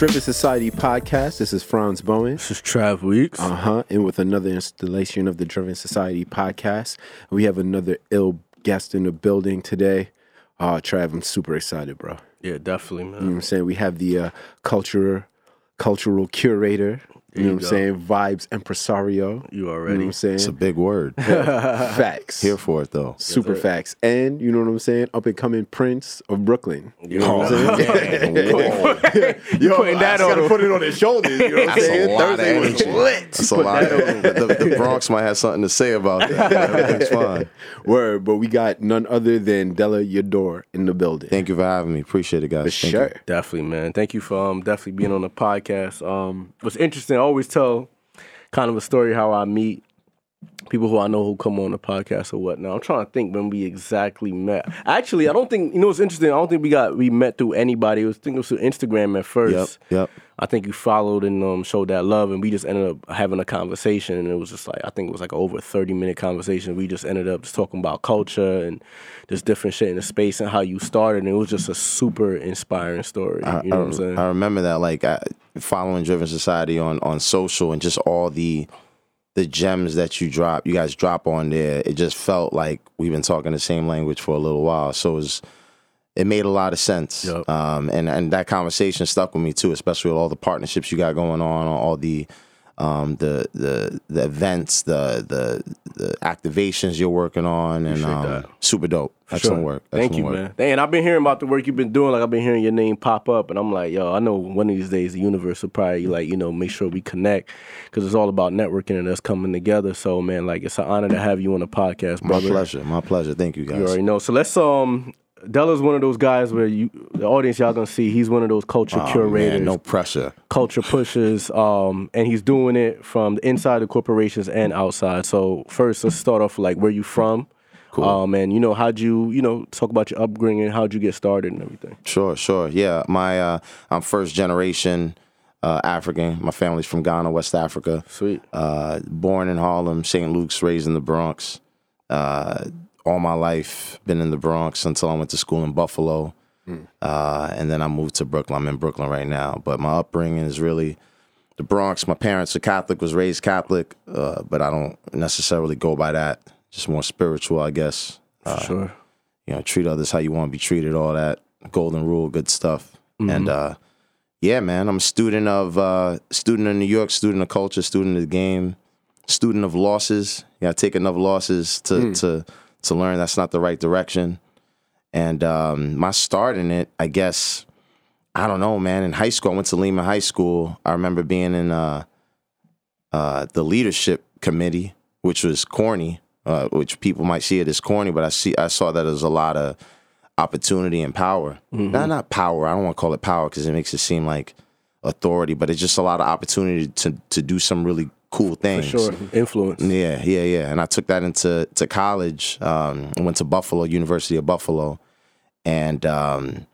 Driven Society podcast. This is Franz Bowen. This is Trav Weeks. Uh huh. And with another installation of the Driven Society podcast, we have another ill guest in the building today. Uh, Trav, I'm super excited, bro. Yeah, definitely, man. You know what I'm saying? We have the uh, culture, cultural curator. You know you what I'm saying? Vibes impresario. You You know already. what I'm saying? It's a big word. facts. Here for it though. Super sir. facts. And you know what I'm saying? Up and coming Prince of Brooklyn. You know what I'm saying? man. Whoa. Putting that I just on gotta put it on his shoulders. You know what I'm That's a saying? lot Thursday was energy. lit. That's a lot. Of, the, the Bronx might have something to say about that. Everything's fine. Word, but we got none other than Della Yador in the building. Thank you for having me. Appreciate it, guys. For Thank sure. You. Definitely, man. Thank you for um, definitely being on the podcast. Um, what's interesting, I always tell kind of a story how I meet people who I know who come on the podcast or whatnot. I'm trying to think when we exactly met. Actually, I don't think you know what's interesting. I don't think we got we met through anybody. It was I think it was through Instagram at first. Yep. Yep. I think you followed and um, showed that love, and we just ended up having a conversation. And it was just like I think it was like over a thirty minute conversation. We just ended up just talking about culture and just different shit in the space and how you started. And it was just a super inspiring story. I, you know I- what I'm saying? I remember that, like I, following Driven Society on on social and just all the the gems that you drop, you guys drop on there. It just felt like we've been talking the same language for a little while. So it was, it made a lot of sense. Yup. Um, and and that conversation stuck with me too, especially with all the partnerships you got going on, all the um, the the the events, the the the activations you're working on, and um, super dope. Excellent Sure. work. Thank you, work. man. And I've been hearing about the work you've been doing. Like I've been hearing your name pop up, and I'm like, yo, I know one of these days the universe will probably like, you know, make sure we connect because it's all about networking and us coming together. So, man, like it's an honor to have you on the podcast, My pleasure. My pleasure. Thank you, guys. You already know. So let's um. Della's one of those guys where you, the audience, y'all gonna see he's one of those culture Oh, curators, man, no pressure. culture pushers, um, and he's doing it from the inside the corporations and outside. So first, let's start off like where you from, Cool. um, and you know how'd you, you know, talk about your upbringing, how'd you get started and everything. Sure, sure. Yeah, my uh, I'm first generation uh, African. My family's from Ghana, West Africa. Sweet. Uh, born in Harlem, St. Luke's, raised in the Bronx. Uh, all my life been in the Bronx until I went to school in Buffalo, uh, and then I moved to Brooklyn. I'm in Brooklyn right now, but my upbringing is really the Bronx. My parents are Catholic, was raised Catholic, uh, but I don't necessarily go by that. Just more spiritual, I guess. Uh, sure. you know, treat others how you want to be treated, all that golden rule, good stuff. And uh yeah, man, I'm a student of uh student of New York, student of culture, student of the game, student of losses. You gotta take enough losses to to to learn that's not the right direction. And um my start in it, I guess, I don't know, man. In high school, I went to Lehman High School. I remember being in uh uh the leadership committee, which was corny, uh, which people might see it as corny, but I see I saw that as a lot of opportunity and power. Not not power. I don't want to call it power because it makes it seem like authority, but it's just a lot of opportunity to to do some really cool things. Sure. Influence. Yeah, yeah, yeah. And I took that into to college. Um, I went to Buffalo, University of Buffalo, and um,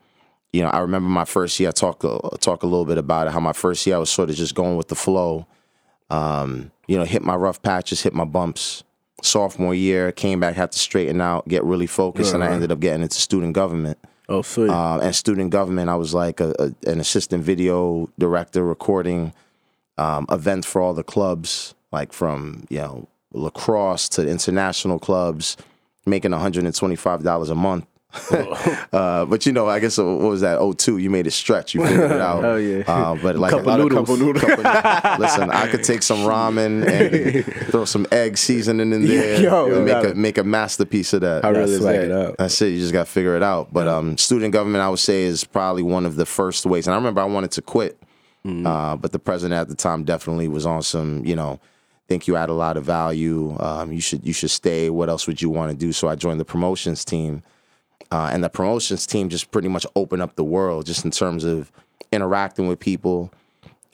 you know, I remember my first year. I talk a- talk a little bit about it. How my first year I was sort of just going with the flow. Um, you know, hit my rough patches, hit my bumps. Sophomore year, came back, had to straighten out, get really focused, and I ended up getting into student government. Oh, sweet. Uh, and student government, I was like a, a, an assistant video director, recording um, events for all the clubs, like from you know lacrosse to international clubs, making one hundred and twenty five dollars a month. uh, but you know, I guess uh, what was that? 02, you made it stretch. You figured it out. Hell yeah. Uh, but like Couple a lot of noodles. couple noodles. Couple- listen, I could take some ramen and throw some egg seasoning in there Yo, and make a it. make a masterpiece of that. I really Gotta is swag that? it up. That's it. You just got to figure it out. But um, student government, I would say, is probably one of the first ways. And I remember I wanted to quit, uh, but the president at the time definitely was on some, you know, think you add a lot of value. Um, you should you should stay. What else would you want to do? So I joined the promotions team, uh, and the promotions team just pretty much opened up the world, just in terms of interacting with people,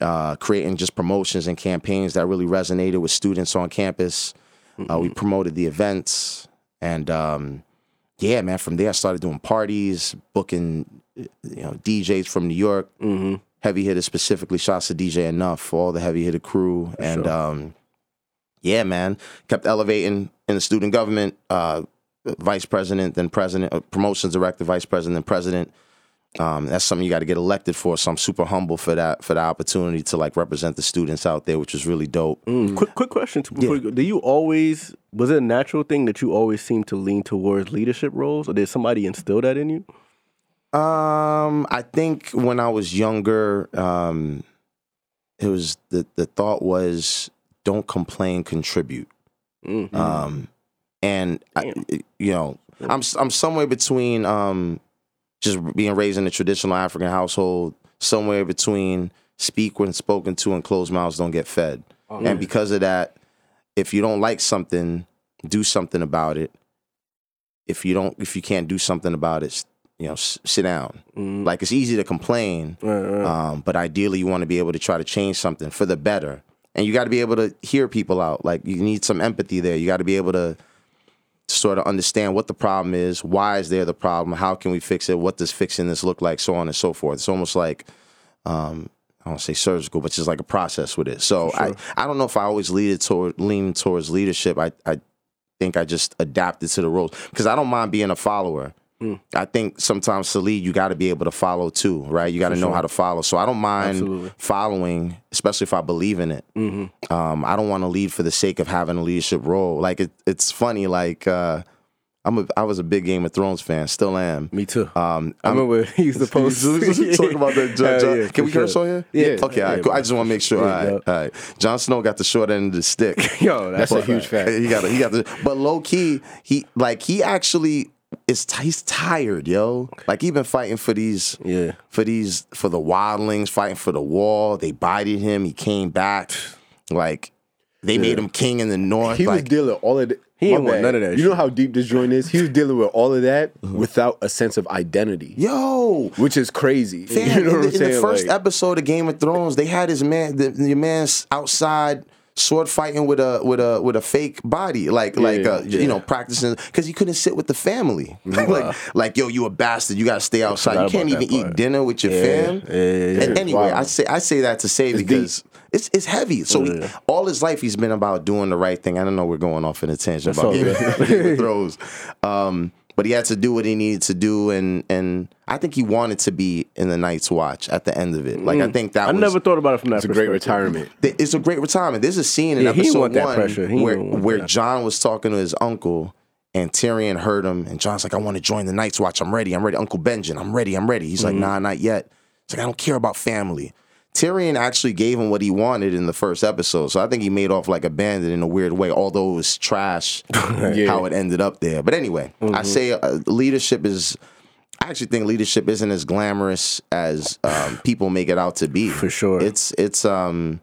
uh, creating just promotions and campaigns that really resonated with students on campus. Uh, we promoted the events, and um, yeah, man. From there, I started doing parties, booking, you know, DJs from New York, heavy hitters specifically. Shots to DJ Enuff for all the heavy hitter crew, and um, yeah, man, kept elevating in the student government. Uh, vice president, then president, uh, promotions director, vice president, then president. Um, that's something you got to get elected for. So I'm super humble for that for the opportunity to like represent the students out there, which is really dope. Mm. Quick, quick question too, before you go. Do you always was it a natural thing that you always seem to lean towards leadership roles, or did somebody instill that in you? Um, I think when I was younger, um, it was the the thought was don't complain, contribute. Mm. Um, and I, you know, I'm I'm somewhere between um, just being raised in a traditional African household, somewhere between speak when spoken to and closed mouths don't get fed. And because of that, if you don't like something, do something about it. If you don't, if you can't do something about it, you know, s- sit down. Mm. Like it's easy to complain, Right, right. um, but ideally you want to be able to try to change something for the better. And you got to be able to hear people out. Like you need some empathy there. You got to be able to sort of understand what the problem is, why is there the problem, how can we fix it, what does fixing this look like, so on and so forth. It's almost like um, I don't say surgical, but just like a process with it. So I, I don't know if I always lead toward lean towards leadership. I, I think I just adapted to the roles because I don't mind being a follower. Hmm. I think sometimes to lead, you got to be able to follow too, right? You got to know how to follow. So I don't mind Absolutely. following, especially if I believe in it. Mm-hmm. Um, I don't want to lead for the sake of having a leadership role. Like it, it's funny. Like uh, I'm a, I was a big Game of Thrones fan, still am. Me too. Um, I remember he used to post. talk about that. Jon, Jon- yeah, Can we for curse sure. on here? Yeah. Okay. all right, Yeah, cool. I just want to make sure. Yeah, all, right, all right. Jon Snow got the short end of the stick. Yo, that's, That's a huge fact. he got. He got the. But low key, he like he actually is. t- He's tired, yo. Like he been fighting for these. Yeah. For these for the wildlings, fighting for the wall. They bided him. He came back. Like they made him king in the north. He was dealing with all of that. He my ain't want none of that You know how deep this joint is? He was dealing with all of that Uh-huh. without a sense of identity, yo. which is crazy. Fam, you know in, what the, I'm in saying? the first Like, episode of Game of Thrones, they had his man, the, your man's outside sword fighting with a with a with a fake body, like like uh, yeah. you know practicing because he couldn't sit with the family. like like yo, you a bastard, you got to stay outside. You can't even eat part. dinner with your Yeah, fam. yeah, yeah, And anyway, Wow. I say I say that to say because. It's, it's heavy. So he, all his life he's been about doing the right thing. I don't know we're going off in a tangent That's about all Game good. of- Game of Thrones. Um, but he had to do what he needed to do, and and I think he wanted to be in the Night's Watch at the end of it. Like I think that I was never thought about it from that perspective. it's a great retirement. th- it's a great retirement. There's a scene in Yeah, he didn't episode that one pressure. He where where that. Jon was talking to his uncle. And Tyrion heard him, and Jon's like, "I want to join the Night's Watch. I'm ready. I'm ready." Uncle Benjen, I'm ready. I'm ready. He's Mm-hmm. like, "Nah, not yet." He's like, "I don't care about family." Tyrion actually gave him what he wanted in the first episode, so I think he made off like a bandit in a weird way. Although it was trash how it ended up there. But anyway, Mm-hmm. I say uh, leadership is. I actually think leadership isn't as glamorous as um, people make it out to be. For sure. it's it's um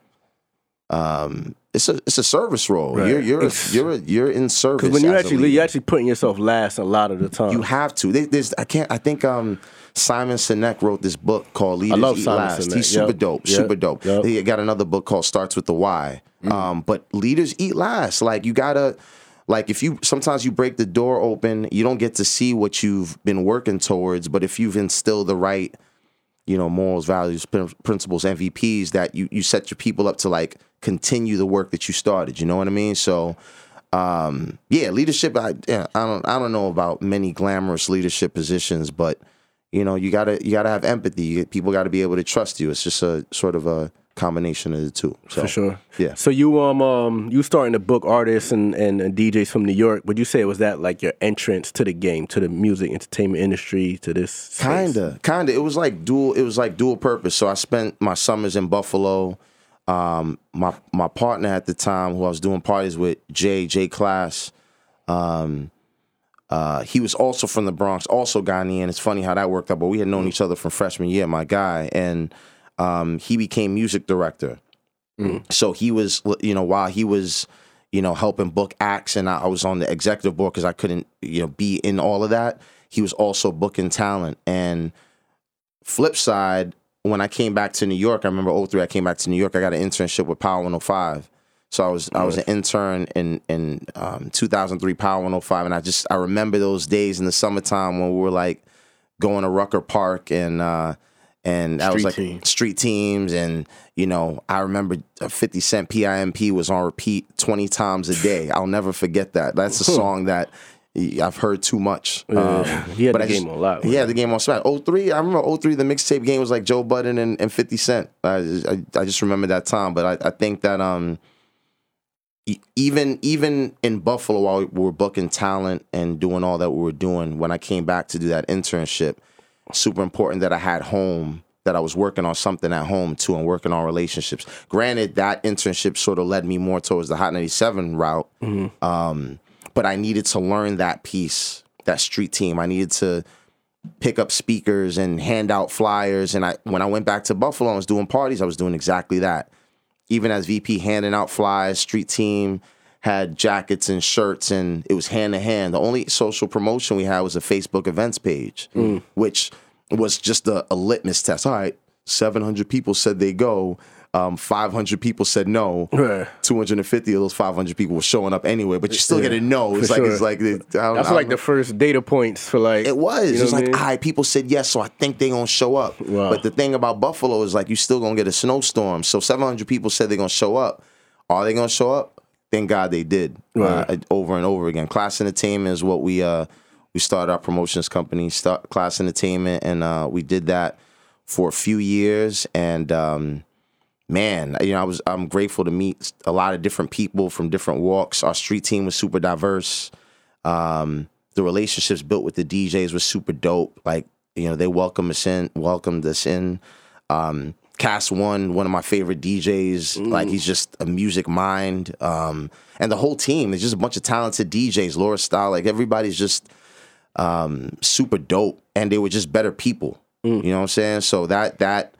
um it's a it's a service role. Right. You're you're a, you're a, you're in service. Because when you actually lead, you're actually putting yourself last a lot of the time. You have to. There- There's I can't. I think um Simon Sinek wrote this book called Leaders love Eat Simon Last. Sinek. He's super Yep. dope. Yep. Super dope. Yep. He got another book called Starts with the Why. Um, but leaders eat last. Like you gotta. Like if you sometimes you break the door open, you don't get to see what you've been working towards. But if you've instilled the right, you know, morals, values, principles, MVPs, that you you set your people up to like continue the work that you started. You know what I mean? So um yeah leadership I, yeah, I don't i don't know about many glamorous leadership positions but you know you gotta you gotta have empathy You- people gotta be able to trust you it's just a sort of a combination of the two so for sure. yeah So you um um you starting to book artists and, and, and DJs from New York. Would you say was that like your entrance to the game, to the music entertainment industry, to this? space? Kinda, kinda. It was like dual. It was like dual purpose. So I spent my summers in Buffalo. Um, my my partner at the time, who I was doing parties with, Jay J Class. Um, uh, he was also from the Bronx, also Ghanaian. It's funny how that worked out, but we had known each other from freshman year. My guy, and um, he became music director. So he was, you know, while he was, you know, helping book acts, and I, I was on the executive board because I couldn't, you know, be in all of that. He was also booking talent. And flip side, when I came back to New York, I remember 03, I came back to New York. I got an internship with Power 105. So I was I was an intern in in um, 2003 Power 105, and I just I remember those days in the summertime when we were like going to Rucker Park and uh, and I was like team. street teams, and you know I remember uh, 50 Cent PIMP was on repeat 20 times a day. I'll never forget that. That's a song that I've heard too much. Yeah, Um, he had but the I game just- on. He had the game on smack. 03, I remember 03, the mixtape game was like Joe Budden and, and 50 Cent. I, I, I just remember that time. But I, I think that um, even even in Buffalo, while we were booking talent and doing all that we were doing, when I came back to do that internship, super important that I had home, that I was working on something at home too, and working on relationships. Granted, that internship sort of led me more towards the Hot 97 route, um, but I needed to learn that piece, that street team. I needed to pick up speakers and hand out flyers. And I, when I went back to Buffalo and was doing parties, I was doing exactly that. Even as VP, handing out flyers, street team had jackets and shirts, and it was hand to hand. The only social promotion we had was a Facebook events page, mm. which was just a, a litmus test. All right, 700 people said they go. Um, 500 people said no. Right. 250 of those 500 people were showing up anyway, but you still get a no. It's like sure. it's like I don't, That's like don't the first data points for like it was. You know it's what I like, mean? all right, people said yes, so I think they're gonna show up. Wow. But the thing about Buffalo is like you still gonna get a snowstorm. So 700 people said they're gonna show up. Are they gonna show up? Thank God they did. Right. Uh, over and over again. Class Entertainment is what we uh we started our promotions company, start Class Entertainment, and uh, we did that for a few years. And um, man, you know, I was I'm grateful to meet a lot of different people from different walks. Our street team was super diverse. Um, the relationships built with the DJs was super dope. Like, you know, they welcomed us in, welcomed us in. Um, Kast One, one of my favorite DJs. Like, he's just a music mind. Um, and the whole team is just a bunch of talented DJs. Laura Style, like everybody's just um, super dope, and they were just better people. You know what I'm saying? So that that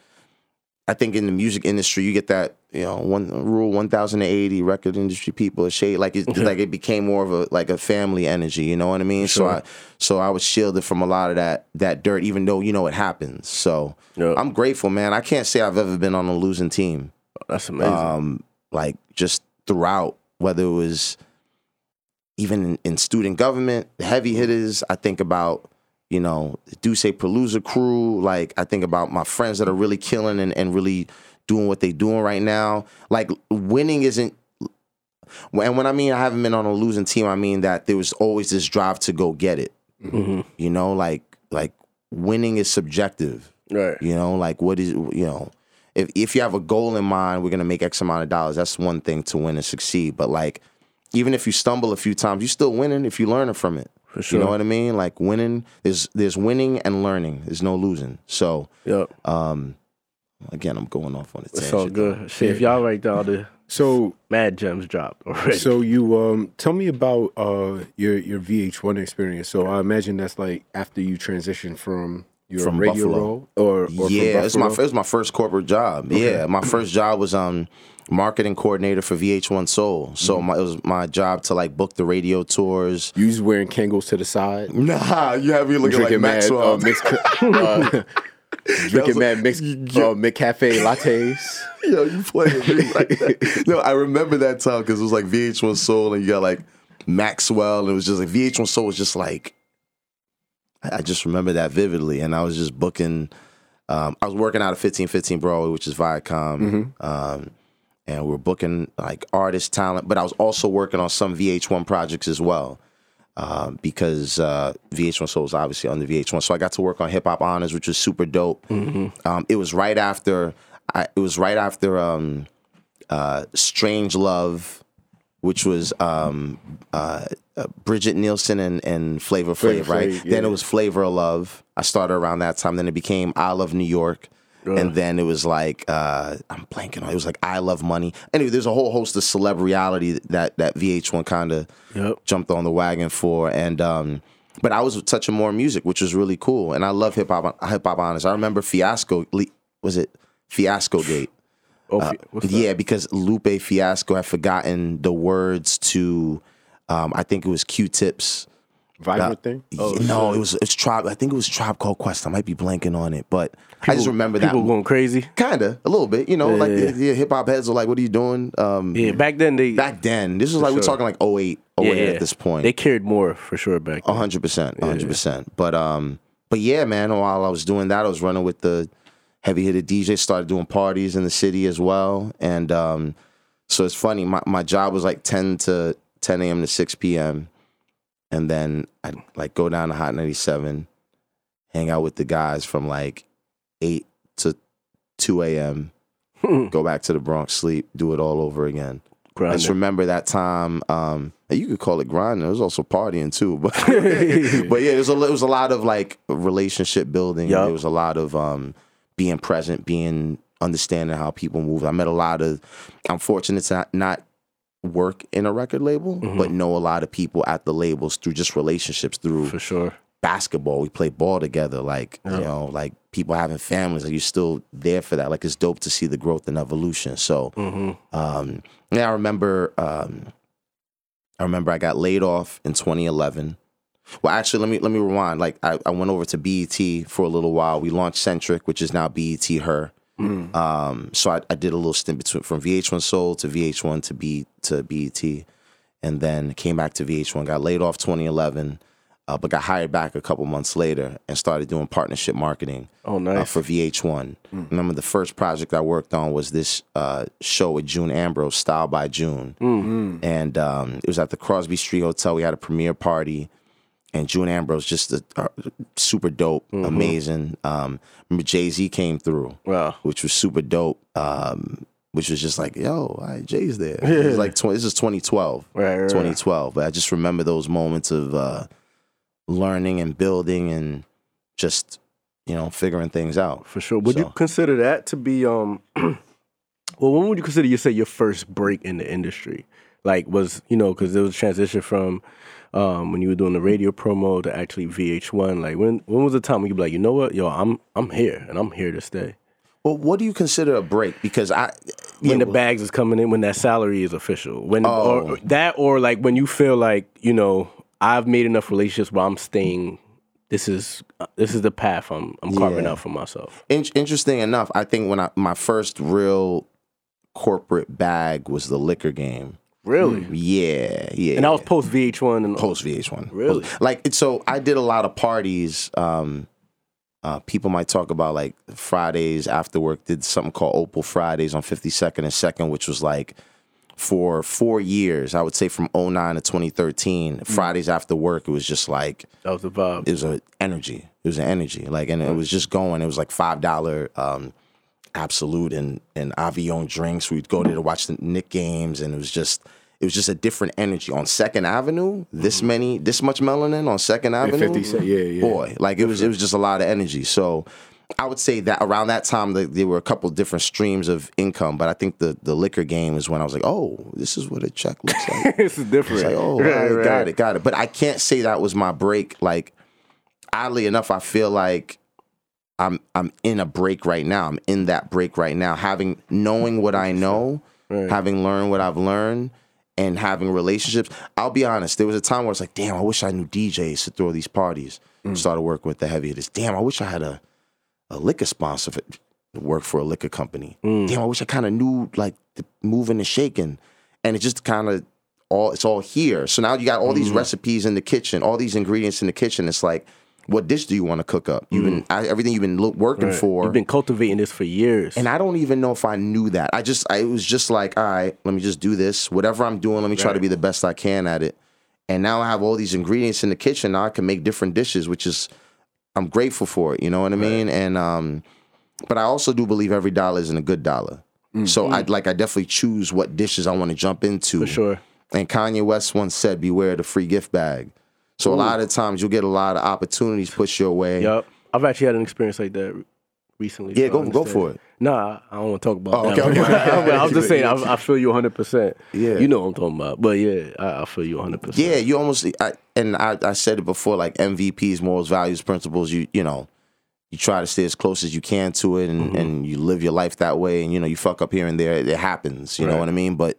I think in the music industry, you get that you know one rule one thousand and eighty record industry people a shade like it like it became more of a like a family energy. You know what I mean? So I so I was shielded from a lot of that that dirt, even though you know it happens. So Yeah. I'm grateful, man. I can't say I've ever been on a losing team That's amazing. um, like just throughout, whether it was even in, in student government, the heavy hitters. I think about, you know, the Duce Palooza crew. Like I think about my friends that are really killing and, and really doing what they doing right now. Like winning isn't. And when I mean I haven't been on a losing team, I mean that there was always this drive to go get it. Mhm. You know, like like winning is subjective. Right. You know, like what is you know, if if you have a goal in mind, we're gonna make X amount of dollars. That's one thing to win and succeed. But like, even if you stumble a few times, you're still winning if you're learning from it. For sure. You know what I mean? Like winning, there's there's winning and learning. There's no losing. So Yep. um, again, I'm going off on a It's tangent. all good. Shit, if y'all write down the So mad gems dropped already. So you um tell me about uh your your VH1 experience. So I imagine that's like after you transitioned from your From radio Buffalo. role or, or from yeah, it's my Buffalo? it was my first corporate job. Yeah, my first job was um marketing coordinator for VH1 Soul. So Mm-hmm. my, it was my job to like book the radio tours. You was wearing Kangol to the side, Nah, you have me looking drinking like mad Maxwell. uh, mixed, uh, drinking mad mixed uh, McCafe lattes. Yo, you playing me like that. No, I remember that time because it was like VH1 Soul and you got like Maxwell and it was just like VH1 Soul was just like I I just remember that vividly and I was just booking um, I was working out of 1515 Broadway, which is Viacom. Um, and we are booking like artist talent, but I was also working on some VH1 projects as well. Um, because uh, VH1 Soul was obviously on the VH1, so I got to work on Hip Hop Honors, which was super dope. Um, it was right after, I, it was right after um, uh, Strange Love, which was um, uh, uh, Brigitte Nielsen and, and Flavor Flav, Flavor right? Flav, Then it was Flavor of Love. I started around that time. Then it became I Love New York. And then it was like uh, I'm blanking on. It was like I Love Money. Anyway, there's a whole host of celeb reality that that VH1 kind of Yep. jumped on the wagon for. And um, but I was touching more music, which was really cool. And I love hip hop. Hip hop Honors. I remember Fiasco. Was it Fiasco Gate? Oh, fi- what's that? Uh, Yeah, because Lupe Fiasco had forgotten the words to. Um, I think it was Q-Tips. Vibrant thing. Oh, Yeah, no, it was it's tribe. I think it was Tribe Called Quest. I might be blanking on it, but I just remember that. People going crazy. Kinda, a little bit. You know, like Yeah. the, the hip hop heads are like, "What are you doing?" Um, Yeah, back then they Back then, this was like we're talking like 08, 08 yeah, yeah. at this point. They cared more for sure back A hundred percent, hundred percent. But um, but yeah, man. While I was doing that, I was running with the heavy hitter DJ. Started doing parties in the city as well, and um, so it's funny. My my job was like ten to ten a.m. to six p.m. and then I'd like go down to Hot 97, hang out with the guys from like 8 to 2 a.m., go back to the Bronx, sleep, do it all over again. I just remember that time. Um, you could call it grinding. It was also partying too, but but yeah, it was a it was a lot of like relationship building. Yup. There was a lot of um, being present, being understanding how people move. I met a lot of. I'm fortunate to not work in a record label, Mm-hmm. but know a lot of people at the labels through just relationships through For sure. basketball. We play ball together. Like you know, like people having families. Like you're still there for that. Like it's dope to see the growth and evolution. So, um, yeah, I remember. Um, I remember I got laid off in 2011. Well, actually, let me let me rewind. Like I, I went over to BET for a little while. We launched Centric, which is now BET Her. Um, so I, I did a little stint between from VH1 Soul to VH1 to B to BET, and then came back to VH1. Got laid off 2011, uh, but got hired back a couple months later and started doing partnership marketing Oh, uh, nice. for VH1. Remember the first project I worked on was this uh, show with June Ambrose, Style by June, and um, it was at the Crosby Street Hotel. We had a premiere party, and June Ambrose just uh, uh, super dope, amazing. Um, remember Jay Z came through, Wow. which was super dope. Um, which was just like, yo, all right, Jay's there. It was like 20, this is 2012. Right, right, right. 2012. But I just remember those moments of uh, learning and building and just, you know, figuring things out. For sure. Would you consider that to be um well when would you consider you say your first break in the industry? Like was, you know, cuz there was a transition from um when you were doing the radio promo to actually VH1 like when when was the time when you be like, "You know what? Yo, I'm I'm here and I'm here to stay." Well, what do you consider a break? Because I, When yeah, the bags is coming in, when that salary is official. When Oh. or that or like when you feel like, you know, I've made enough relationships where I'm staying this is this is the path I'm I'm carving Yeah. out for myself. in- interesting enough, I think when I my first real corporate bag was the liquor game. Really? Yeah, yeah. And I was post VH1 and post VH1. Really? Post- like so I did a lot of parties. Um, uh, people might talk about like Fridays after work. Did something called Opal Fridays on 52nd and Second, which was like for four years. I would say from 09 to 2013. Fridays after work, it was just like that was the vibe. it was a energy. It was an energy. Like, and it was just going. It was like five dollar um, Absolut and and Avion drinks. We'd go there to watch the Knick games, and it was just it was just a different energy on Second Avenue. This mm-hmm. many, this much melanin on Second Avenue. 50 yeah, yeah. Boy, like it was it was just a lot of energy. So. I would say that around that time like, there were a couple different streams of income, but I think the the liquor game is when I was like, oh, this is what a check looks like. this is different. Like, oh, Right, right, right. got it, got it. But I can't say that was my break. Like, oddly enough, I feel like I'm I'm in a break right now. I'm in that break right now, having knowing what I know, Right. having learned what I've learned, and having relationships. I'll be honest. There was a time where it's like, damn, I wish I knew DJs to throw these parties. Mm. Started working with the heavy hitters. Damn, I wish I had a a liquor sponsor for, work for a liquor company. Mm. Damn, I wish I kind of knew like the moving and shaking, and it just kind of all it's all here. So now you got all these recipes in the kitchen, all these ingredients in the kitchen. It's like, what dish do you want to cook up? You've been I, everything you've been lo- working Mm. Right. for. You've been cultivating this for years. and I don't even know if I knew that. I just, I, it was just like, all right, let me just do this. Whatever I'm doing, let me try to be the best I can at it. And now I have all these ingredients in the kitchen. Now I can make different dishes, which is, I'm grateful for it. You know what I mean? And um, but I also do believe every dollar isn't a good dollar. So I like, I definitely choose what dishes I want to jump into. for sure. And Kanye West once said, "Beware the free gift bag." So a lot of times you'll get a lot of opportunities pushed your way. Yep. I've actually had an experience like that recently. Yeah, so go- go for it. Nah, I don't want to talk about Oh, that. okay, okay. I'm just saying, I, I feel you 100. percent Yeah. you know what I'm talking about. But yeah, I, I feel you 100. percent Yeah, you almost I, and I, I said it before, like MVPs, morals, values, principles. You you know, you try to stay as close as you can to it, and, mm-hmm. and you live your life that way. And you know, you fuck up here and there. It happens. You know what I mean? But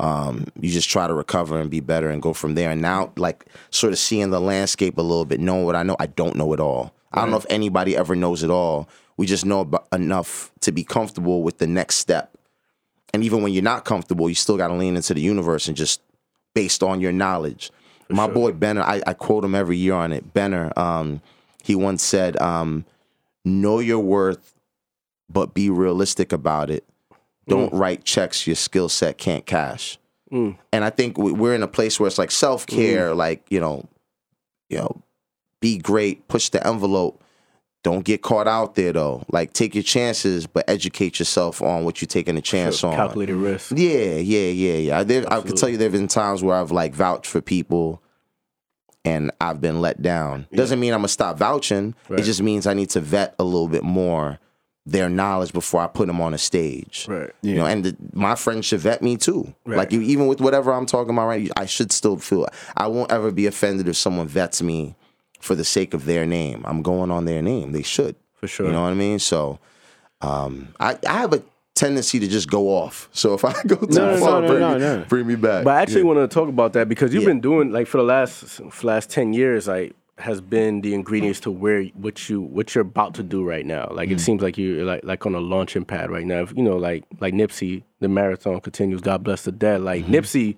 um, you just try to recover and be better and go from there. And now, like, sort of seeing the landscape a little bit, knowing what I know. I don't know it all. I don't know if anybody ever knows it all. We just know about enough to be comfortable with the next step. And even when you're not comfortable, you still got to lean into the universe and just based on your knowledge. My boy Benner, I, I quote him every year on it. Benner, um, he once said, um, "Know your worth, but be realistic about it. Don't mm. write checks your skill set can't cash." Mm. And I think we- we're in a place where it's like self care, mm-hmm. like you know, you know, be great, push the envelope. Don't get caught out there though. Like take your chances, but educate yourself on what you're taking a chance on. Calculated risk. Yeah, yeah, yeah, yeah. There, I could tell you there have been times where I've like vouched for people and I've been let down. Doesn't mean I'm gonna stop vouching. Right. It just means I need to vet a little bit more their knowledge before I put them on a stage. Right. You know, and the, my friends should vet me too. Right. Like you- even with whatever I'm talking about, right? I should still feel. I won't ever be offended if someone vets me for the sake of their name. I'm going on their name. They should. For sure. You know what I mean? So, um, I I have a tendency to just go off. So if I go too No, no, far, no, bring, no, me, no. bring me back. But I actually want to talk about that because you've Yeah. been doing like for the last for the last ten years, like has been the ingredients to where what you what you're about to do right now. Like Mm. it seems like you're like like on a launching pad right now. If, you know, like like Nipsey, the marathon continues. God bless the dead. Like Mm-hmm. Nipsey.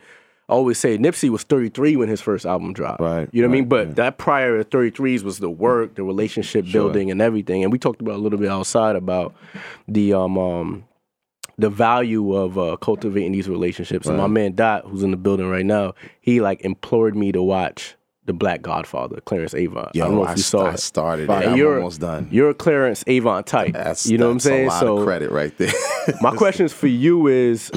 I always say Nipsey was 33 when his first album dropped. Right, You know what I mean? right, But that prior to 33s was the work, the relationship building, and everything. And we talked about a little bit outside about the um um the value of uh, cultivating these relationships. And my man Dot, who's in the building right now, he like implored me to watch The Black Godfather, Clarence Avant. Yo, I don't know if I, you saw I it. started it. I'm you're, almost done. You're a Clarence Avant type. That's you know what I'm saying? A lot so of credit right there. my questions for you is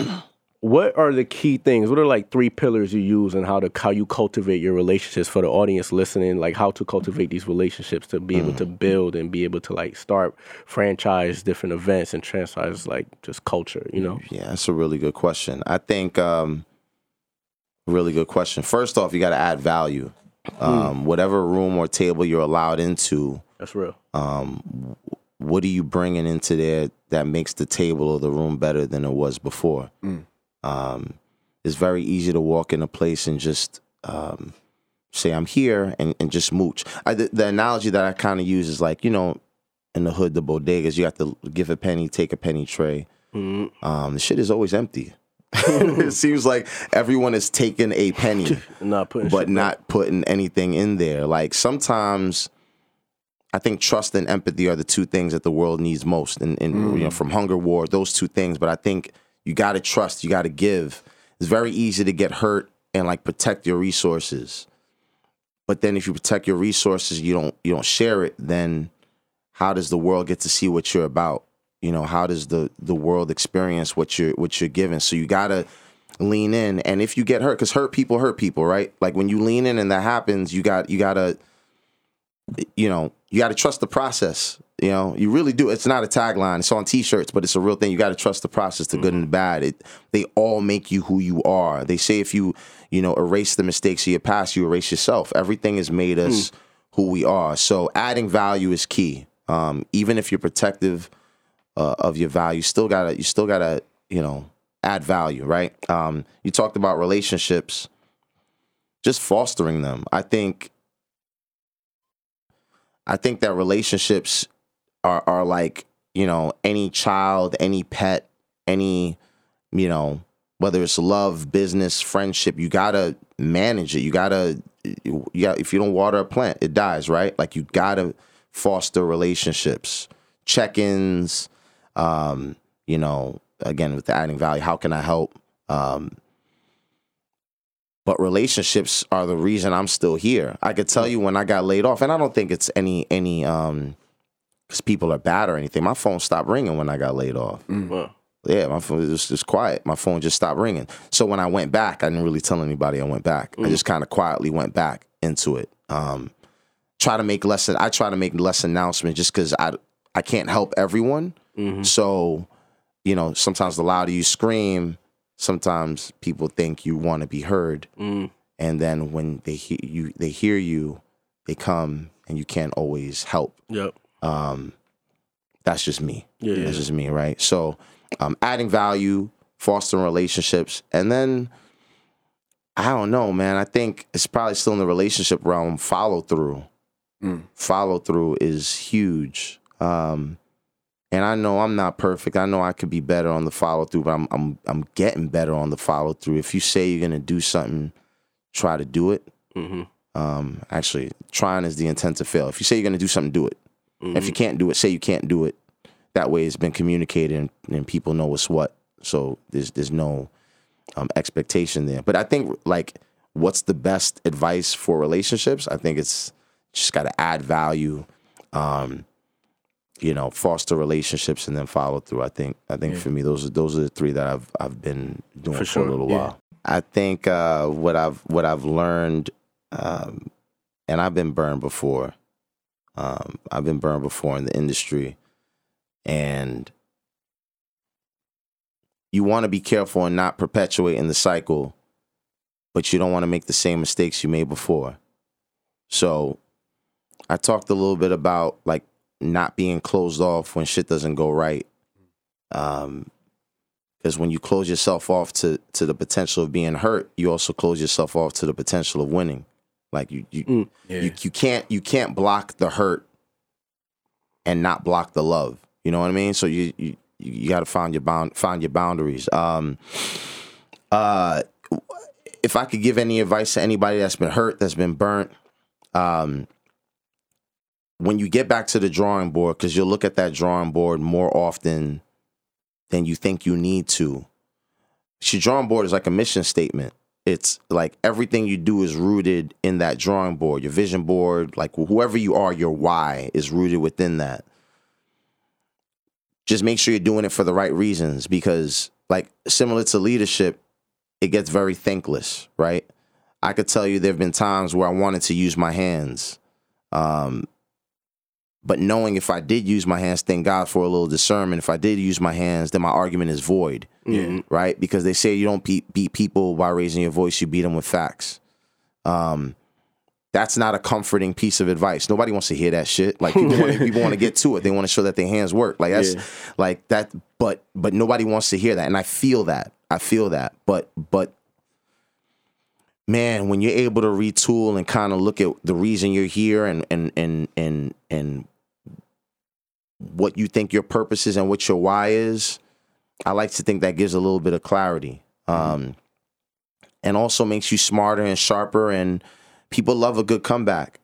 what are the key things what are like three pillars you use and how to how you cultivate your relationships for the audience listening like how to cultivate these relationships to be able to Mm. build and be able to like start franchise different events and franchise like just culture you know Yeah, that's a really good question. I think um really good question. First off, you got to add value. Hmm. Um, whatever room or table you're allowed into, that's real um, what are you bringing into there that makes the table or the room better than it was before? Um, it's very easy to walk in a place and just um, say I'm here and, and just mooch. I, the, the analogy that I kind of use is like you know, in the hood, the bodegas, you have to give a penny, take a penny tray. Mhm. Um, the shit is always empty. it seems like everyone is taking a penny not putting but not putting anything in there. Like sometimes I think trust and empathy are the two things that the world needs most. And, and you know, mm. from hunger war, those two things. But I think you gotta trust, you gotta give. It's very easy to get hurt and like protect your resources. But then if you protect your resources, you don't you don't share it, then how does the world get to see what you're about? You know, how does the the world experience what you're what you're giving? So you gotta lean in. And if you get hurt because hurt people hurt people right? Like when you lean in and that happens you got you gotta you know you gotta trust the process you know? You really do. It's not a tagline. It's on t-shirts but it's a real thing. You gotta trust the process the good and the bad. It they all make you who you are. They say if you you know erase the mistakes of your past you erase yourself. Everything has made us who we are. So adding value is key. Um even if you're protective uh, of your value. Still gotta you still gotta you know add value, right? Um, you talked about relationships, just fostering them. I think I think that relationships are are like you know any child, any pet, any you know whether it's love, business, friendship. You gotta manage it. You gotta you got if you don't water a plant, it dies, right? Like you gotta foster relationships, check-ins um, you know, again with the adding value, how can I help? Um, but relationships are the reason I'm still here. I could tell you when I got laid off, and I don't think it's any any um because people are bad or anything. My phone stopped ringing when I got laid off. Wow. Yeah, my phone was just quiet. My phone just stopped ringing. So when I went back, I didn't really tell anybody I went back. I just kind of quietly went back into it. Um, try to make less. I try to make less announcements just because I I can't help everyone. Mhm. So, you know, sometimes the louder you scream, sometimes people think you want to be heard, Mm. and then when they hear you, they hear you, they come, and you can't always help. Yep. Um, that's just me. Yeah, yeah, that's yeah. just me, right? So, um, adding value, fostering relationships, and then I don't know, man. I think it's probably still in the relationship realm. Follow through, Mm. follow through is huge. Um, and I know I'm not perfect. I know I could be better on the follow through, but I'm I'm I'm getting better on the follow through. If you say you're gonna do something, try to do it. hmm Um, actually, trying is the intent to fail. If you say you're gonna do something, do it. Mm-hmm. If you can't do it, say you can't do it. That way, it's been communicated and, and people know what's what. So there's there's no um, expectation there. But I think like what's the best advice for relationships? I think it's just got to add value, um, you know, foster relationships and then follow through. I think I think for me those are those are the three that I've I've been doing for, sure, a little yeah. while. I think uh, what I've what I've learned, um, and I've been burned before. Um, I've been burned before in the industry, and you want to be careful and not perpetuating the cycle, but you don't want to make the same mistakes you made before. So, I talked a little bit about like not being closed off when shit doesn't go right. Um, because when you close yourself off to to the potential of being hurt, you also close yourself off to the potential of winning. Like you you Mm, Yeah. you, you can't you can't block the hurt and not block the love. You know what I mean? So you you, you got to find your bound find your boundaries. Um, uh, if I could give any advice to anybody that's been hurt, that's been burnt, um, when you get back to the drawing board, because you'll look at that drawing board more often than you think you need to. Your drawing board is like a mission statement. It's like everything you do is rooted in that drawing board. Your vision board, like whoever you are, your why is rooted within that. Just make sure you're doing it for the right reasons because, like, similar to leadership, it gets very thankless, right? I could tell you there have been times where I wanted to use my hands. Um, but knowing if I did use my hands, thank God for a little discernment. If I did use my hands, then my argument is void, mm, right? Because they say you don't beat, beat people by raising your voice, you beat them with facts. Um, that's not a comforting piece of advice. Nobody wants to hear that shit. Like people, want, people want to get to it. They want to show that their hands work. Like that's Yeah. like that. But but nobody wants to hear that, and I feel that. I feel that. But but man, when you're able to retool and kind of look at the reason you're here and and and and and what you think your purpose is and what your why is, I like to think that gives a little bit of clarity. Um, and also makes you smarter and sharper and people love a good comeback.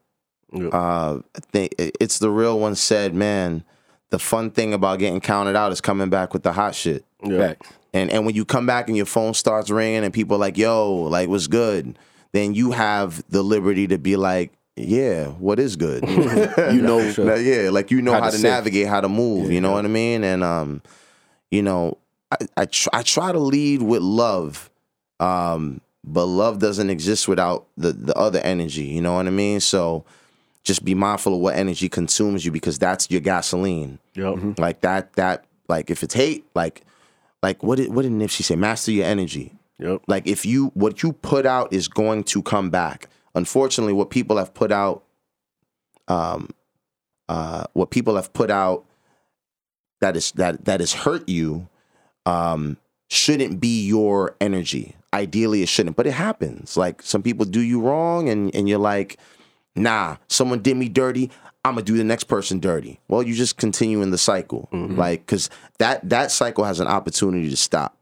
Yeah. Uh, I think it's the real one said, man, the fun thing about getting counted out is coming back with the hot shit. yeah. And and when you come back and your phone starts ringing and people are like, yo, like what's good? Then you have the liberty to be like, yeah, what is good? You know, Now, yeah, like you know How how, to to sit. navigate, how to move. you know what I mean? And um, you know, I I, tr- I try to lead with love, um, but love doesn't exist without the the other energy. You know what I mean? So just be mindful of what energy consumes you because that's your gasoline. Yep. Like that that like if it's hate, like like what did what did Nipsey say? Master your energy. Yep. Like if you what you put out is going to come back. Unfortunately, what people have put out, um, uh, what people have put out that is that that has hurt you, um, shouldn't be your energy. Ideally, it shouldn't, but it happens. Like some people do you wrong, and and you're like, nah, someone did me dirty. I'm gonna do the next person dirty. Well, you just continue in the cycle, like because that that cycle has an opportunity to stop,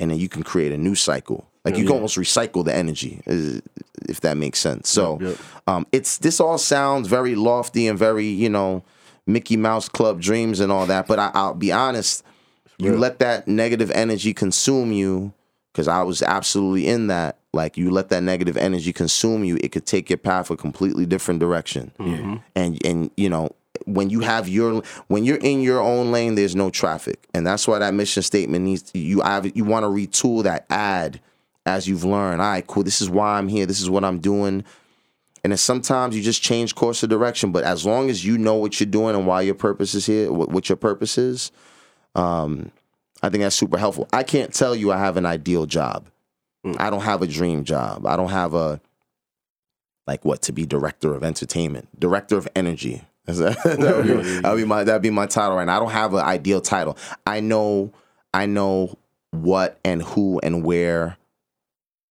and then you can create a new cycle. Like you can almost recycle the energy, uh, if that makes sense. So, Yep. um, it's this all sounds very lofty and very you know Mickey Mouse Club dreams and all that. But I, I'll be honest, you let that negative energy consume you because I was absolutely in that. Like you let that negative energy consume you, it could take your path a completely different direction. And and you know when you have your when you're in your own lane, there's no traffic, and that's why that mission statement needs you. you want to retool that ad as you've learned. All right, cool. This is why I'm here. This is what I'm doing. And then sometimes you just change course of direction. But as long as you know what you're doing and why your purpose is here, what, your purpose is, um, I think that's super helpful. I can't tell you I have an ideal job. I don't have a dream job. I don't have a like what to be director of entertainment, director of energy. That that would be, be my that'd be my title right now. I don't have an ideal title. I know I know what and who and where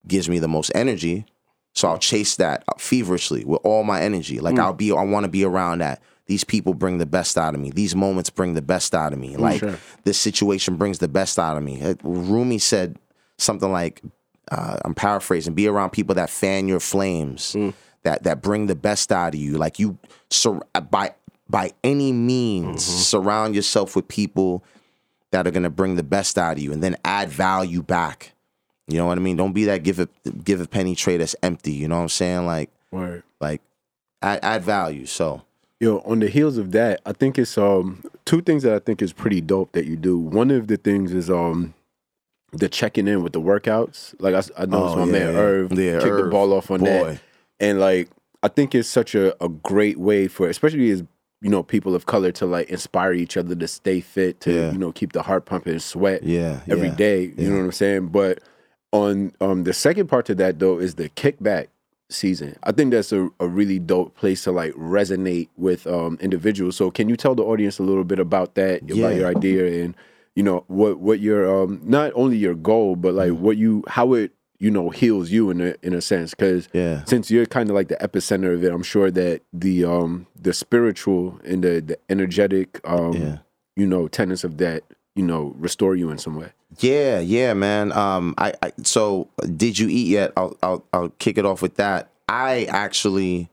gives me the most energy. So I'll chase that feverishly with all my energy. Like mm. I'll be, I want to be around that. These people bring the best out of me. These moments bring the best out of me. Like sure. this situation brings the best out of me. Rumi said something like, uh, I'm paraphrasing, be around people that fan your flames, mm. that that bring the best out of you. Like you, sur- by by any means, mm-hmm. surround yourself with people that are going to bring the best out of you, and then add value back You know what I mean? Don't be that give a give a penny trade that's empty. You know what I'm saying? Like Word. like add, add value. So Yo, on the heels of that, I think it's um two things that I think is pretty dope that you do. One of the things is um the checking in with the workouts. Like I, I noticed Oh, my yeah, man yeah. Irv Yeah, kicked the ball off on Boy. that, and like I think it's such a, a great way for especially as you know people of color to like inspire each other to stay fit to Yeah. you know keep the heart pumping and sweat yeah, every day. You know what I'm saying? But on um the second part to that though is the kickback season. I think that's a, a really dope place to like resonate with um individuals. So can you tell the audience a little bit about that, Yeah. about your idea and you know what what your um not only your goal but like what you how it you know heals you in a in a sense because Yeah. since you're kind of like the epicenter of it i'm sure that the um the spiritual and the the energetic um Yeah. you know tenets of that you know restore you in some way Yeah, yeah, man. Um, I, I so did you eat yet? I'll, I'll I'll kick it off with that. I actually,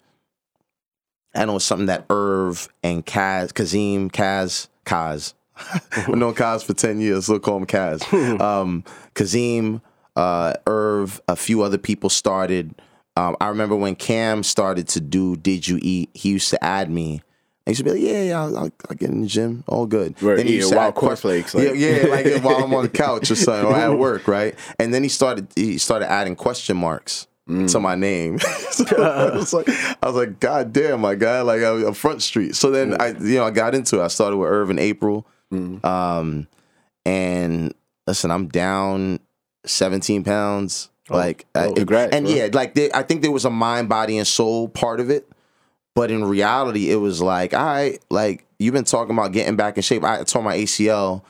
I know it's something that Irv and Kaz, Kazim, Kaz, Kaz. I've known Kaz for ten years, so call him Kaz. Um, Kazim, uh, Irv, a few other people started. Um, I remember when Cam started to do Did You Eat? He used to add me. He used to be like, yeah, yeah, I'll, I'll, I'll get in the gym, all good. Right, Then he to wild cornflakes, like- yeah, yeah, like while I'm on the couch or something, or at work, right? And then he started he started adding question marks to my name. so I was like, I was like, God damn, my guy, like I on Front Street. So then I, you know, I got into it. I started with Irv in April, um, and listen, I'm down 17 pounds. like, I- oh, congrats, and bro. yeah, like there, I think there was a mind, body, and soul part of it. But in reality, it was like, all right, like you've been talking about getting back in shape. I tore my ACL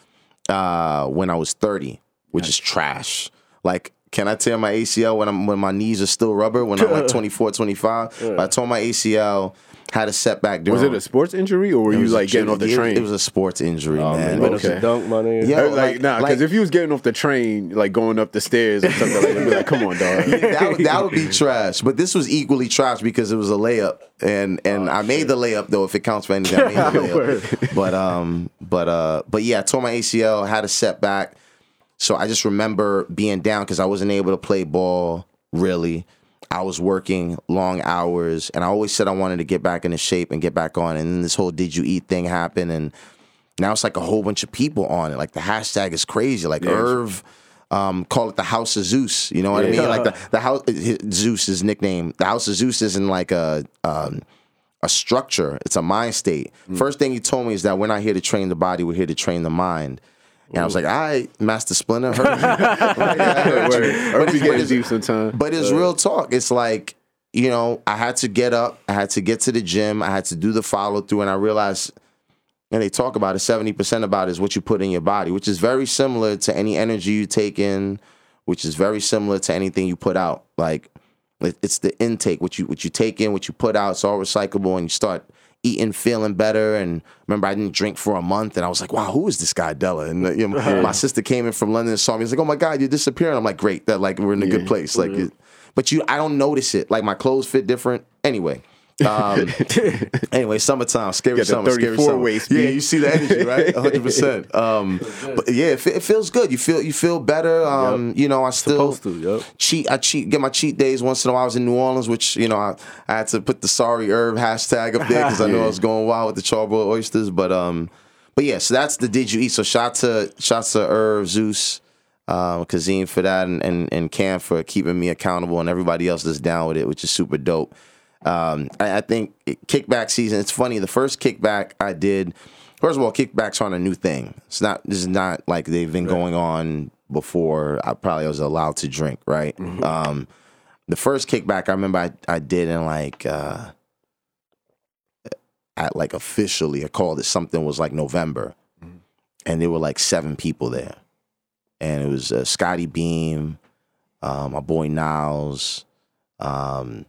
uh, when I was 30, which is trash. Like, can I tear my ACL when I'm when my knees are still rubber when I'm like 24, 25? But I tore my ACL, had a setback during was it a sports injury or were it you like getting off the train It was a sports injury, Oh, man. man, It was- okay. to dunk money. Yeah. Like, like- nah, because like- if you was getting off the train, like going up the stairs or something like that, be like, "Come on, dog." that, would- that would be trash. But this was equally trash because it was a layup, and and I made the layup though. If it counts for anything, I made the layup. but um, but uh, but yeah, I tore my ACL, had a setback. So I just remember being down because I wasn't able to play ball really. I was working long hours, and I always said I wanted to get back into shape and get back on. And then this whole "Did you eat?" thing happened, and now it's like a whole bunch of people on it. Like the hashtag is crazy. Like Yeah. Irv, um, call it the House of Zeus. You know what I mean? Like the the house his- Zeus is nickname. The House of Zeus isn't like a um, a structure. It's a mind state. First thing he told me is that we're not here to train the body. We're here to train the mind. And I was like, all right, Master Splinter. Heard you. Like, I heard you. But Or if you it's- but it's- deep but it's real talk. It's like, you know, I had to get up, I had to get to the gym, I had to do the follow through, and I realized, and they talk about it, 70% about it is what you put in your body, which is very similar to any energy you take in, which is very similar to anything you put out. Like, it's the intake, what you what you take in, what you put out, it's all recyclable, and you start eating, feeling better. And remember, I didn't drink for a month, and I was like, "Wow, who is this guy, Della?" And you know, my sister came in from London and saw me. He's like, "Oh my God, you're disappearing." I'm like, "Great, that like we're in a good place." Like, it, but you, I don't notice it. Like my clothes fit different. Anyway. Um, anyway, summertime, scary the summer, scary 34 summer. waist yeah, you see the energy, right? 100. percent Um, but yeah, it, it feels good. You feel you feel better. Um, you know, I still to, yep. cheat. I cheat. Get my cheat days once in a while. I was in New Orleans, which you know I, I had to put the sorry herb hashtag up there because I know I was going wild with the charboiled oysters. But um, but yeah, so that's the did you eat? So shout to shout to Herb Zeus, um, Kazim for that, and, and and Cam for keeping me accountable, and everybody else that's down with it, which is super dope. Um, I, I think kickback season. It's funny. The first kickback I did. First of all, kickbacks aren't a new thing. It's not. This is not like they've been going on before. I probably was allowed to drink. Right. Um, the first kickback I remember I, I did in like uh, at like officially I called it something was like November, and there were like seven people there, and it was uh, Scotty Beam, uh, my boy Niles, um,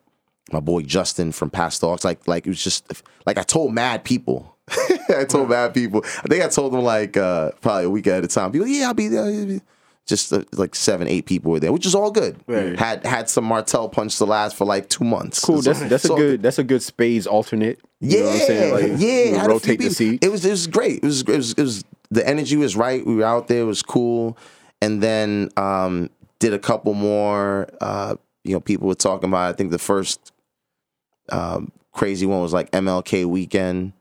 my boy Justin from Past Talks. Like like it was just like I told mad people. I told mad people. I think I told them like uh, probably a week at a time. People, yeah, I'll be there. I'll be-" Just uh, like seven, eight people were there, which is all good. Right. Had had some Martell punch to last for like two months. Cool. That's all- that's it's a good that's a good spades alternate. You yeah, know what I'm saying? Like, yeah. you had a few rotate the seat. It was it was great. It was it was it was the energy was right. We were out there. It was cool. And then um, did a couple more. Uh, you know, people were talking about. I think the first um, crazy one was like MLK weekend,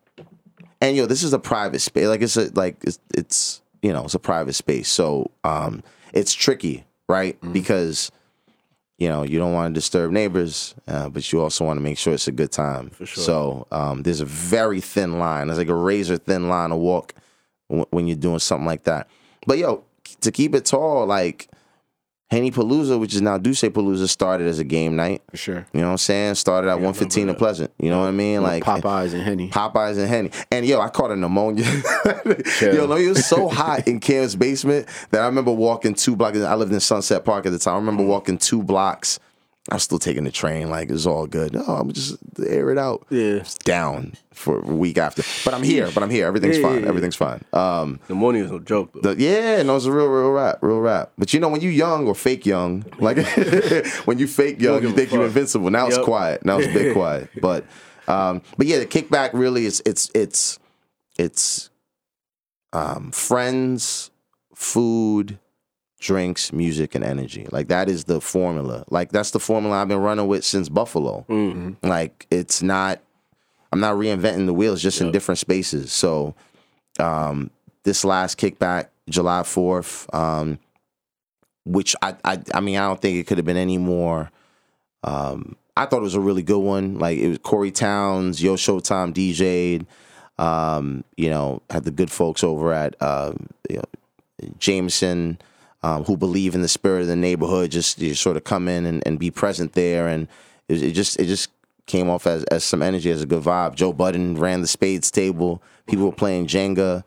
and yo, this is a private space. Like it's a like it's, it's you know it's a private space, so um, it's tricky, right? Because you know you don't want to disturb neighbors, uh, but you also want to make sure it's a good time. For sure. So um, there's a very thin line. There's like a razor thin line to walk w- when you're doing something like that. But yo, to keep it tall, like Henny Palooza, which is now Duce Palooza, started as a game night. For sure. You know what I'm saying? Started at 115 in Pleasant. You know what I mean? Like Popeyes and Henny. Popeyes and Henny. And yo, I caught a pneumonia. yo, no, it was so hot in Cam's basement that I remember walking two blocks. I lived in Sunset Park at the time. I remember mm. walking two blocks. I was still taking the train, like it was all good. Oh, I'm just air it out. Yeah. It's down for a week after. But I'm here, but I'm here. Everything's Yeah, fine. yeah. Everything's fine. Um Pneumonia is no joke though. the, yeah, no, it's a real, real rap, real rap. But you know, when you young or fake young, like when you fake young, you think you're invincible. Now it's quiet. Now it's a bit quiet. But, um, but yeah, the kickback really is it's it's it's um, friends, food, drinks, music, and energy. Like that is the formula. Like that's the formula I've been running with since Buffalo. Like it's not. I'm not reinventing the wheels, just in different spaces. So um, this last kickback, July 4th, um, which I, I I mean I don't think it could have been any more. Um, I thought it was a really good one. Like it was Corey Towns, Yo Showtime DJ'd. Um, you know, had the good folks over at um, you know, Jameson, um, who believe in the spirit of the neighborhood, just, just sort of come in and, and be present there, and it, it just it just came off as, as some energy, as a good vibe. Joe Budden ran the spades table. People were playing Jenga.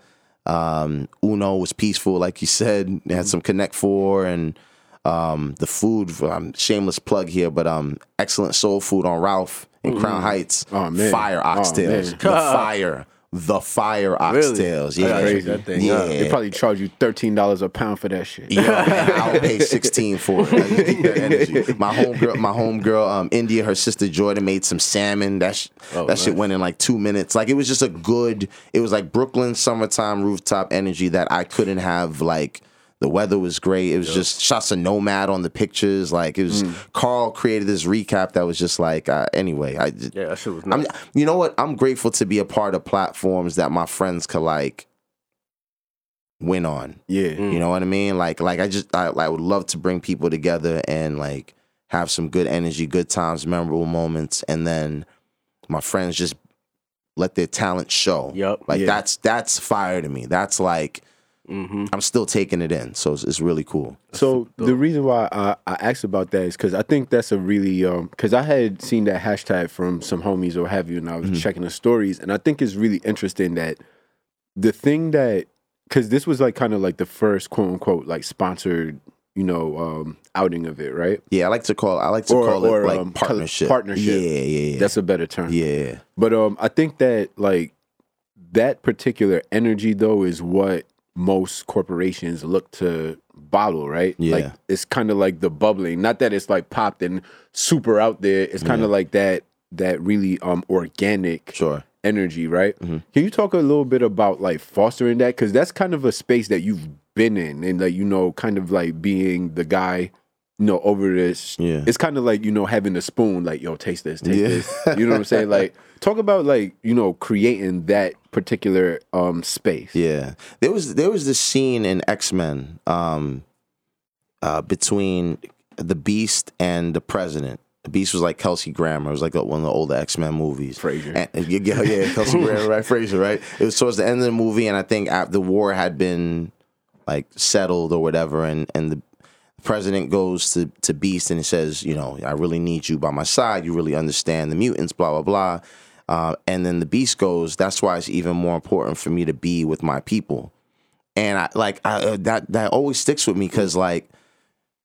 Um, Uno was peaceful, like you said. They had some Connect Four and um, the food. Um, shameless plug here, but um, excellent soul food on Ralph in Crown Heights. Oh, man. fire Oh, oxtails, man. the fire, the fire oxtails. I Yeah, Crazy. that thing yeah. They probably charge you thirteen dollars a pound for that shit. Yeah, I'll pay sixteen for it. I just keep that energy. My homegirl, my homegirl, um, India, her sister Jordan made some salmon. That sh- Oh, that shit went in like two minutes. Like it was just a good. It was like Brooklyn summertime rooftop energy that I couldn't have. Like the weather was great. It was just shots of Nomad on the pictures. Like it was. Carl created this recap that was just like. Uh, anyway, I. Yeah, that shit was I'm, you know what? I'm grateful to be a part of platforms that my friends could like win on. Yeah. You know what I mean? Like, like I just, I, I would love to bring people together and like have some good energy, good times, memorable moments, and then my friends just let their talent show. Yup. Like Yeah. that's that's fire to me. That's like Mm-hmm. I'm still taking it in, so it's, it's really cool. So the reason why I, I asked about that is because I think that's a really um because I had seen that hashtag from some homies or have you, and I was checking the stories, and I think it's really interesting that the thing that because this was like kind of like the first quote unquote like sponsored you know um outing of it, right? Yeah, I like to call I like to Or- call or, it like um, partnership. partnership. Yeah, yeah, yeah. That's a better term. yeah. But um, I think that like that particular energy though is what most corporations look to bottle, right? Yeah. Like it's kind of like the bubbling. Not that it's like popped and super out there. It's kind of like that that really um organic Sure. energy, right? Mm-hmm. Can you talk a little bit about like fostering that? Because that's kind of a space that you've been in, and like you know, kind of like being the guy. You know, over this, Yeah. it's kind of like you know having a spoon, like yo, taste this, taste Yeah. this. You know what I'm saying? Like, talk about like you know creating that particular um space. Yeah, there was there was this scene in X Men um, uh, between the Beast and the President. The Beast was like Kelsey Grammer. It was like one of the older X Men movies. Frasier. And, yeah, yeah, Kelsey Grammer, right? Frasier, right? It was towards the end of the movie, and I think after the war had been like settled or whatever, and and the president goes to to Beast and says, you know, I really need you by my side. You really understand the mutants, blah blah blah. Uh, and then the Beast goes, that's why it's even more important for me to be with my people. And I like I, uh, that that always sticks with me because like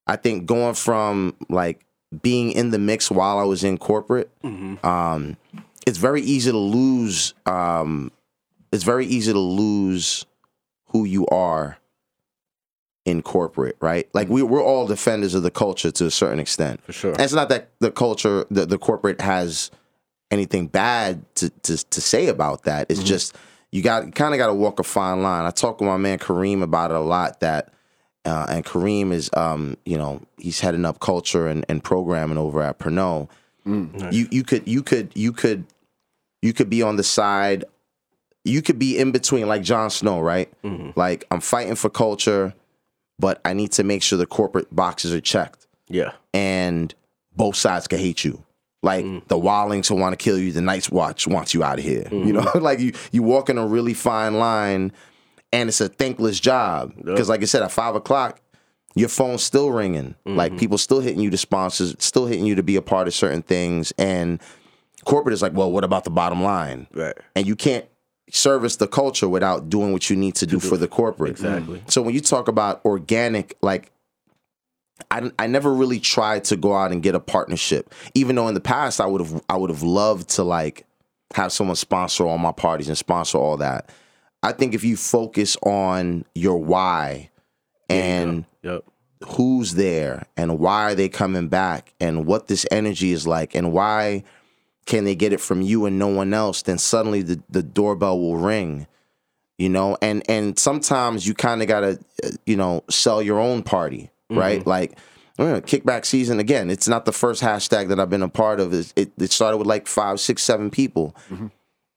I think going from like being in the mix while I was in corporate, um, it's very easy to lose. Um, it's very easy to lose who you are in corporate, right? Like we we're all defenders of the culture to a certain extent. For sure. And it's not that the culture, the, the corporate has anything bad to, to, to say about that. It's just you got kind of got to walk a fine line. I talk with my man Kareem about it a lot. That uh, and Kareem is, um, you know, he's heading up culture and, and programming over at Pernod. You you could you could you could you could be on the side. You could be in between, like Jon Snow, right? Like I'm fighting for culture, but I need to make sure the corporate boxes are checked Yeah. and both sides can hate you. Like mm. the Wildlings who want to kill you, the Night's Watch wants you out of here. You mm-hmm. know, like you you walk in a really fine line, and it's a thankless job because, like I said, at five o'clock, your phone's still ringing. Like mm-hmm. people still hitting you to sponsors, still hitting you to be a part of certain things, and corporate is like, well, what about the bottom line? Right. and you can't service the culture without doing what you need to do for the corporate. Exactly. Mm-hmm. So when you talk about organic, like I, I never really tried to go out and get a partnership, even though in the past I would have I would have loved to like have someone sponsor all my parties and sponsor all that. I think if you focus on your why and Yep. who's there and why are they coming back and what this energy is like and why can they get it from you and no one else then suddenly the, the doorbell will ring you know? And and sometimes you kind of gotta you know sell your own party right? Like uh, kickback season again. It's not the first hashtag that i've been a part of. It, it started with like five six seven people.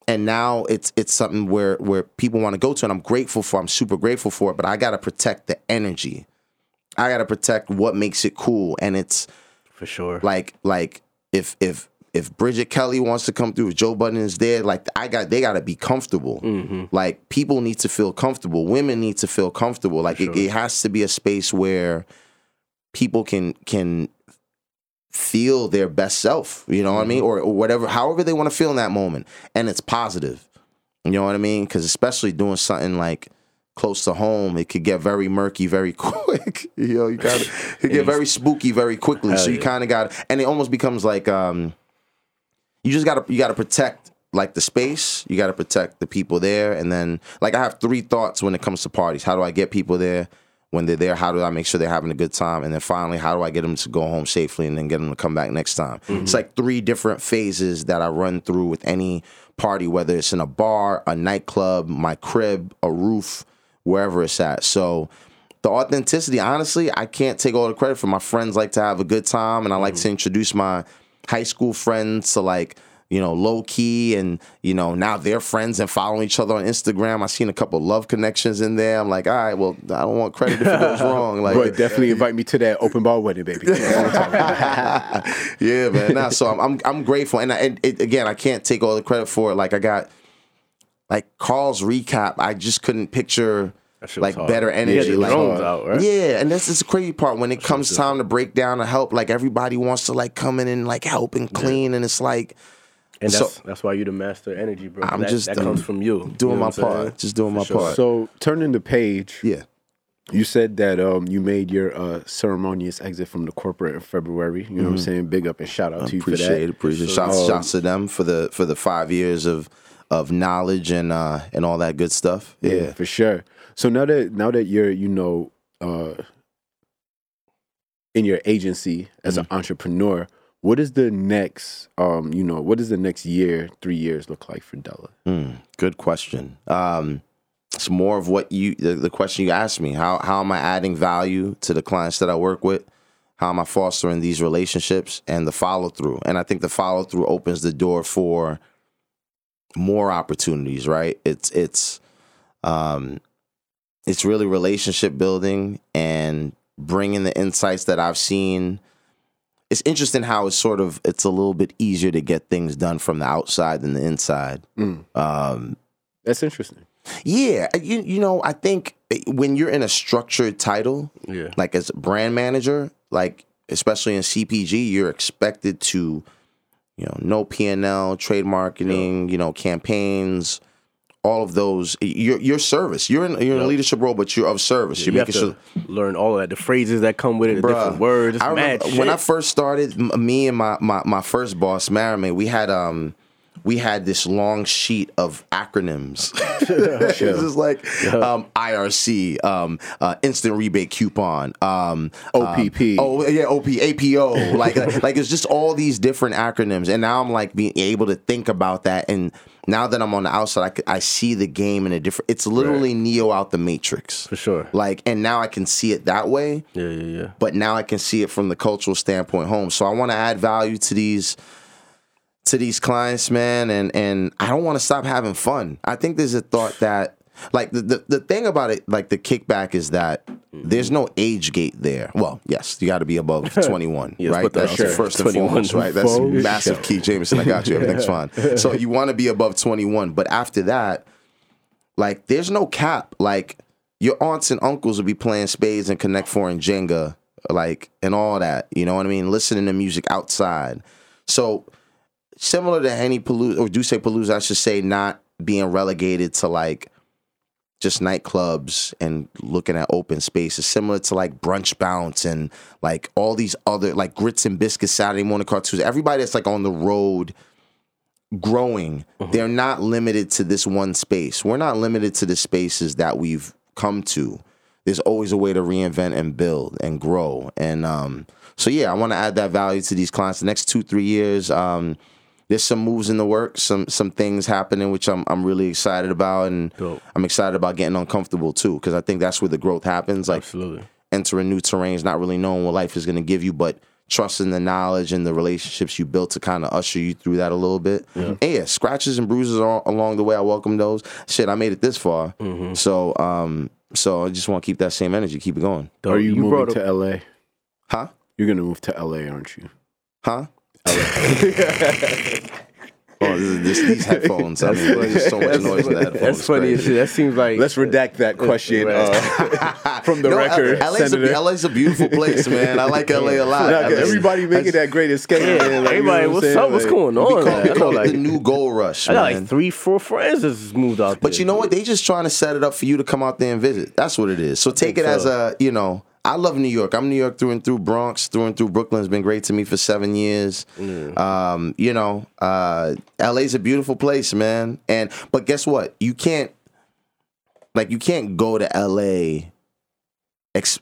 And now it's it's something where where people want to go to and i'm grateful for i'm super grateful for it but i gotta protect the energy. I gotta protect what makes it cool, and it's For sure. like like if if if Bridget Kelly wants to come through, if Joe Budden is there, like I got they gotta be comfortable. Like people need to feel comfortable. Women need to feel comfortable. Like it, it has to be a space where people can can feel their best self. You know what I mean, or, or whatever, however they want to feel in that moment, and it's positive. You know what I mean? Because especially doing something like close to home, it could get very murky very quick. you know, you got it could get very spooky very quickly. So you yeah. kind of got, and it almost becomes like um, you just got to you got to protect like the space. You got to protect the people there, and then like I have three thoughts when it comes to parties. How do I get people there? When they're there, how do I make sure they're having a good time? And then finally, how do I get them to go home safely and then get them to come back next time? Mm-hmm. It's like three different phases that I run through with any party, whether it's in a bar, a nightclub, my crib, a roof, wherever it's at. So the authenticity, honestly, I can't take all the credit for my friends like to have a good time and I like mm-hmm. to introduce my high school friends to like, you know, low key and, you know, now they're friends and following each other on Instagram. I seen a couple love connections in there. I'm like, all right, well, I don't want credit if it goes wrong. Like But definitely invite me to that open bar wedding, baby. yeah, man. Nah, so I'm, I'm I'm grateful, and, I, and it, again, I can't take all the credit for it. Like I got, like Carl's recap, I just couldn't picture That shit was like hard. better energy. the like out, right? yeah, and this is the crazy part when it comes time to break down and help. Like everybody wants to like come in and like help and clean, and it's like And So- that's that's why you're the master of energy, bro. I'm that, just, that um, comes from you. doing You know my what I'm saying? part, just doing my sure. part. so turning the page, yeah, you said that um, you made your uh, ceremonious exit from the corporate in February. You know what I'm saying? Big up and shout out to you for Mm-hmm. appreciate it. Appreciate it. Shouts, shouts to them for the for the five years of of knowledge and uh and all that good stuff. Yeah, Yeah. for sure. So now that now that you're you know uh, in your agency as Mm-hmm. an entrepreneur, what is the next um, you know what does the next year, three years look like for Della? Mm, good question. Um, it's more of what you the, the question you asked me. How how am I adding value to the clients that I work with? How am I fostering these relationships and the follow through? And I think the follow through opens the door for more opportunities. Right? It's it's um, it's really relationship building and bringing the insights that I've seen. It's interesting how it's sort of it's a little bit easier to get things done from the outside than the inside. Um, That's interesting. yeah, uh, you you know, I think uh, when you're in a structured title, Yeah. like as a brand manager, like especially in CPG, you're expected to, you know, know P and L, trade marketing, you know, campaigns, all of those. Your your service. You're in you're in a leadership role, but you're of service. You you're have making sure. to learn all of that, the phrases that come with it, the Bruh, different words. I remember when I first started, m- me and my, my, my first boss, Marimay, we had um we had this long sheet of acronyms. it's just like um, IRC, um, uh, instant rebate coupon, um, OPP. um, oh yeah, OP, APO. like like it's just all these different acronyms, and now I'm like being able to think about that. And now that I'm on the outside, I see the game in a different. It's literally Neo out the Matrix For sure. Like, and now I can see it that way Yeah, yeah, yeah. but now I can see it from the cultural standpoint home. So I want to add value to these to these clients, man, and and I don't want to stop having fun. I think there's a thought that like the, the the thing about it, like the kickback is that there's no age gate there. Well, yes, you got to be above 21, Yes, right? That's there. first and 21 foremost, right? That's massive sure. key, Jameson. I got you. Everything's fine. So you want to be above 21, but after that, like there's no cap. Like your aunts and uncles will be playing spades and Connect Four and Jenga, like and all that. You know what I mean? Listening to music outside. So similar to Henny Palooza or Duce Palooza, I should say, not being relegated to like just nightclubs and looking at open spaces, similar to like brunch bounce and like all these other like grits and biscuits Saturday morning cartoons. Everybody that's like on the road growing, they're not limited to this one space. We're not limited to the spaces that we've come to. There's always a way to reinvent and build and grow. And um, so yeah, I want to add that value to these clients. The next two, three years, um, there's some moves in the works, some some things happening which I'm I'm really excited about, and Dope. I'm excited about getting uncomfortable too, because I think that's where the growth happens. Like Absolutely. entering new terrains, not really knowing what life is going to give you, but trusting the knowledge and the relationships you built to kind of usher you through that a little bit. And yeah, scratches and bruises all, along the way. I welcome those. Shit, I made it this far. So, um, so I just want to keep that same energy, keep it going. Are you, brought moving up- to LA? Huh? You're gonna move to LA, aren't you? Huh? oh, this, this, these headphones. I mean, there's so much noise in the headphones. That's funny as Crazy. That seems like Let's redact that question uh, from the No, record, LA's, Senator. a, LA's a beautiful place, man. I like LA a lot. Nah, 'cause LA 's- everybody making that great escape. Yeah, man. Like, you know everybody, what what's up? saying? What's Like, going We on? call, we man? Call it like, the new gold rush, I got like three, four friends that's moved out there. But you know what? They just trying to set it up for you to come out there and visit. That's what it is. So take it think as a, you know, I love New York. I'm New York through and through. Bronx through and through. Brooklyn's been great to me for seven years. Um, you know, uh, LA's a beautiful place, man. And but guess what? You can't like you can't go to LA ex-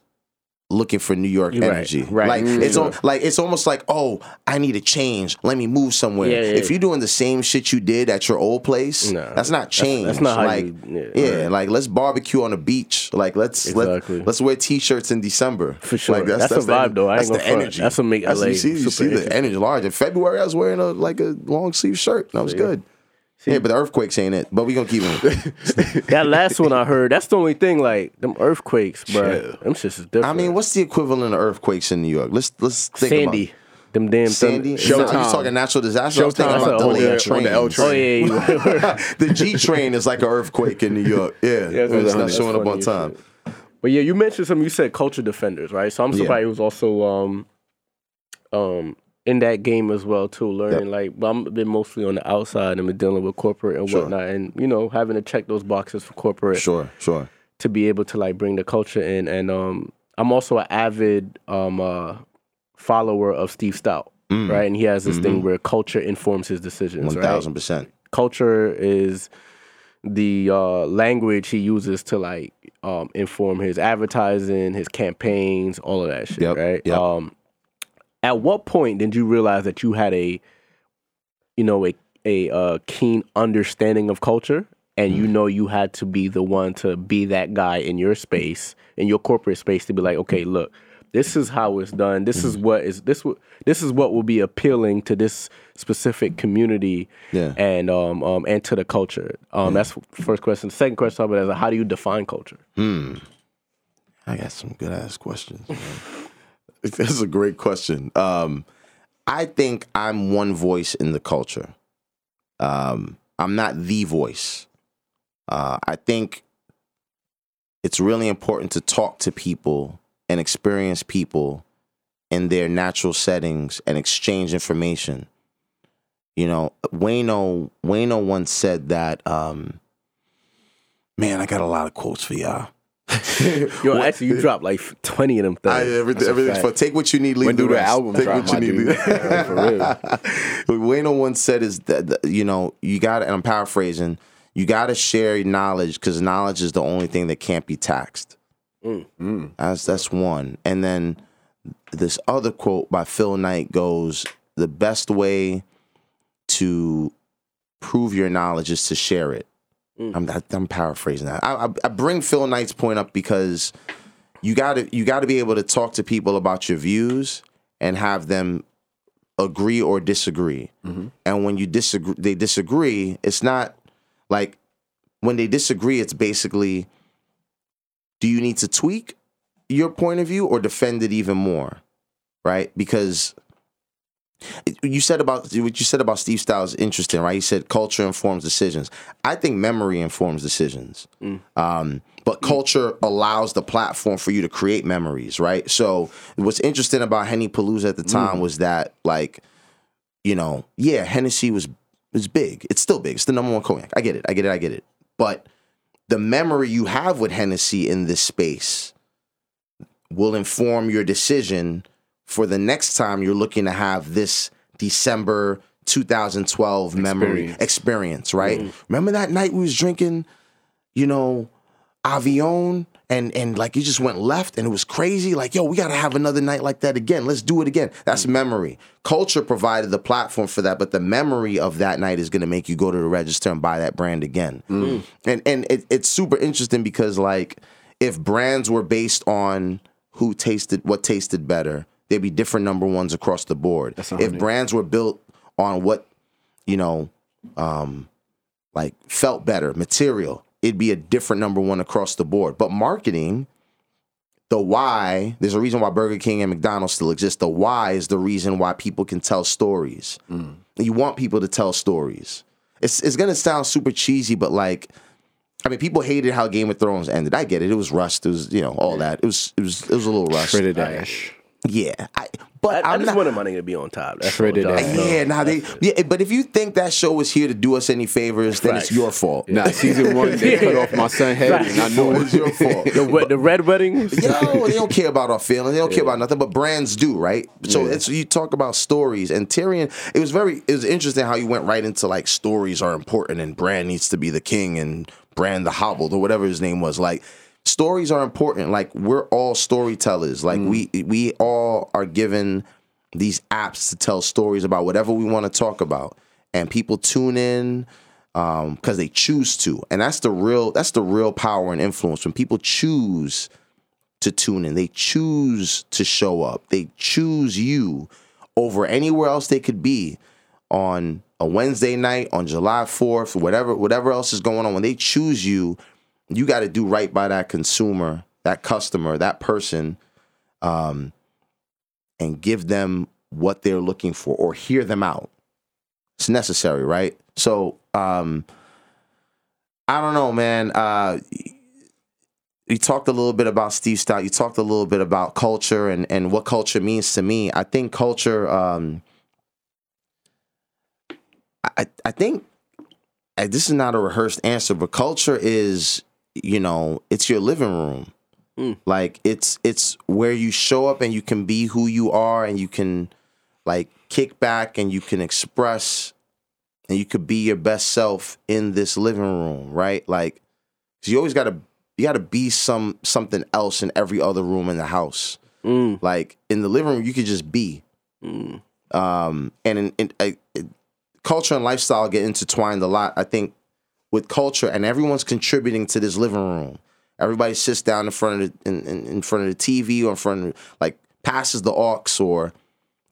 looking for New York Right, energy. right. Like Mm, it's al- like it's almost like, oh, I need a change. Let me move somewhere. Yeah, yeah, if you're doing the same shit you did at your old place, Nah, that's not change. that's not how like, you- yeah, yeah, right. like let's barbecue on the beach. Like let's Exactly. let, let's wear t-shirts in December For sure. Like, That's a the- vibe, though. I That's the front. energy. That's what make That's- You see, you see the energy large. In February, I was wearing a like a long sleeve shirt. That was good. Yeah, but the earthquakes ain't it. But we gonna keep it. that last one I heard, that's the only thing. Like them earthquakes, bro. Them shits is different. I mean, what's the equivalent of earthquakes in New York? Let's let's think Sandy, about them damn Sandy. No, Showtime. you talking natural disaster? I was thinking about That's the- trains. on the L Oh yeah, the G train is like an earthquake in New York. Yeah, Yeah, it's not showing up on time. shit. But yeah, you mentioned something. You said culture defenders, right? So I'm Yeah. somebody who's also um um in that game as well too, learning like but I'm been mostly on the outside and been dealing with corporate and Sure. whatnot, and you know having to check those boxes for corporate Sure, sure. to be able to like bring the culture in. And um I'm also an avid um uh follower of Steve Stoute, right? And he has this thing where culture informs his decisions, One right? thousand percent. culture is the uh, language he uses to like um, inform his advertising, his campaigns, all of that shit, Yep, right? yep. Um, at what point did you realize that you had a, you know, a a uh, keen understanding of culture, and Mm. you know you had to be the one to be that guy in your space, in your corporate space, to be like, okay, look, this is how it's done. This Mm. is what is this this is what will be appealing to this specific community Yeah. and um, um and to the culture. Um, that's the first question. Second question, about is how do you define culture? Hmm. I got some good ass questions. That's a great question. Um, I think I'm one voice in the culture. Um, I'm not the voice. Uh, I think it's really important to talk to people and experience people in their natural settings and exchange information. You know, Wayno Wayno once said that. Um, man, I got a lot of quotes for y'all. Yo, actually, you dropped like twenty of them things. I, everything, That's everything's fact. for take what you need, leave When the do the album take drop, what you need. dude? Yeah, for real. What Wayno once said is that that, you know you got to, and I'm paraphrasing. You got to share knowledge because knowledge is the only thing that can't be taxed. Mm. Mm. That's that's one. And then this other quote by Phil Knight goes: "The best way to prove your knowledge is to share it." Mm. I'm I'm paraphrasing that. I, I, I bring Phil Knight's point up because you got to you got to be able to talk to people about your views and have them agree or disagree. Mm-hmm. And when you disagree, they disagree. It's not like when they disagree. It's basically, do you need to tweak your point of view or defend it even more, right? Because you said about what you said about Steve Styles interesting, right? He said culture informs decisions. I think memory informs decisions. Mm. Um, but mm. culture allows the platform for you to create memories, right? So what's interesting about Henny Palooza at the mm. time was that, like, you know, yeah, Hennessy was was big. It's still big. It's the number one cognac. I get it. I get it. I get it. But the memory you have with Hennessy in this space will inform your decision for the next time you're looking to have this December 2012 memory Experience. experience, right? Mm. Remember that night we was drinking, you know, Avion and and like you just went left and it was crazy. Like, yo, we gotta have another night like that again. Let's do it again. That's mm. memory. Culture provided the platform for that, but the memory of that night is gonna make you go to the register and buy that brand again. Mm. And and it, it's super interesting because like if brands were based on who tasted what tasted better, they'd be different number ones across the board. If brands were built on what, you know, um, like felt better material it'd be a different number one across the board but marketing the why there's a reason why burger king and mcdonald's still exist the why is the reason why people can tell stories you want people to tell stories it's, it's gonna sound super cheesy but like I mean, people hated how Game of Thrones ended. I get it. It was rushed. It was, you know, all that. It was, it was, it was a little rushed. Dash. Yeah, I, but I, I I'm just not, wanted money to be on top. That's Shredded all, dog. yeah, now they, yeah, but if you think that show was here to do us any favors, then it's your fault. Nah, season one they cut off my son head, and I know It's your fault. The, we- the red weddings. Yo, they don't care about our feelings. They don't care about nothing, but brands do, right? So it's you talk about stories, and Tyrion. It was very, it was interesting how you went right into like stories are important, and brand needs to be the king, and brand the hobbled or whatever his name was. Like stories are important. Like we're all storytellers. Like mm. we we all are given these apps to tell stories about whatever we want to talk about, and people tune in um, because they choose to, and that's the real that's the real power and influence when people choose to tune in. They choose to show up. They choose you over anywhere else they could be on a Wednesday night, on July 4th, whatever whatever else is going on. When they choose you, you got to do right by that consumer, that customer, that person, um, and give them what they're looking for or hear them out. It's necessary, right? So, um, I don't know, man. Uh, you talked a little bit about Steve Stoute. You talked a little bit about culture and, and what culture means to me. I think culture. Um, I I think this is not a rehearsed answer, but culture is you know it's your living room. Like it's it's where you show up and you can be who you are and you can like kick back and you can express and you could be your best self in this living room, right? Like 'cause you always got to you got to be some something else in every other room in the house. Mm. Like in the living room, you could just be. Um, and in, in, uh, it- culture and lifestyle get intertwined a lot. I think with culture, and everyone's contributing to this living room. Everybody sits down in front of the in, in, in front of the TV or in front of like passes the aux or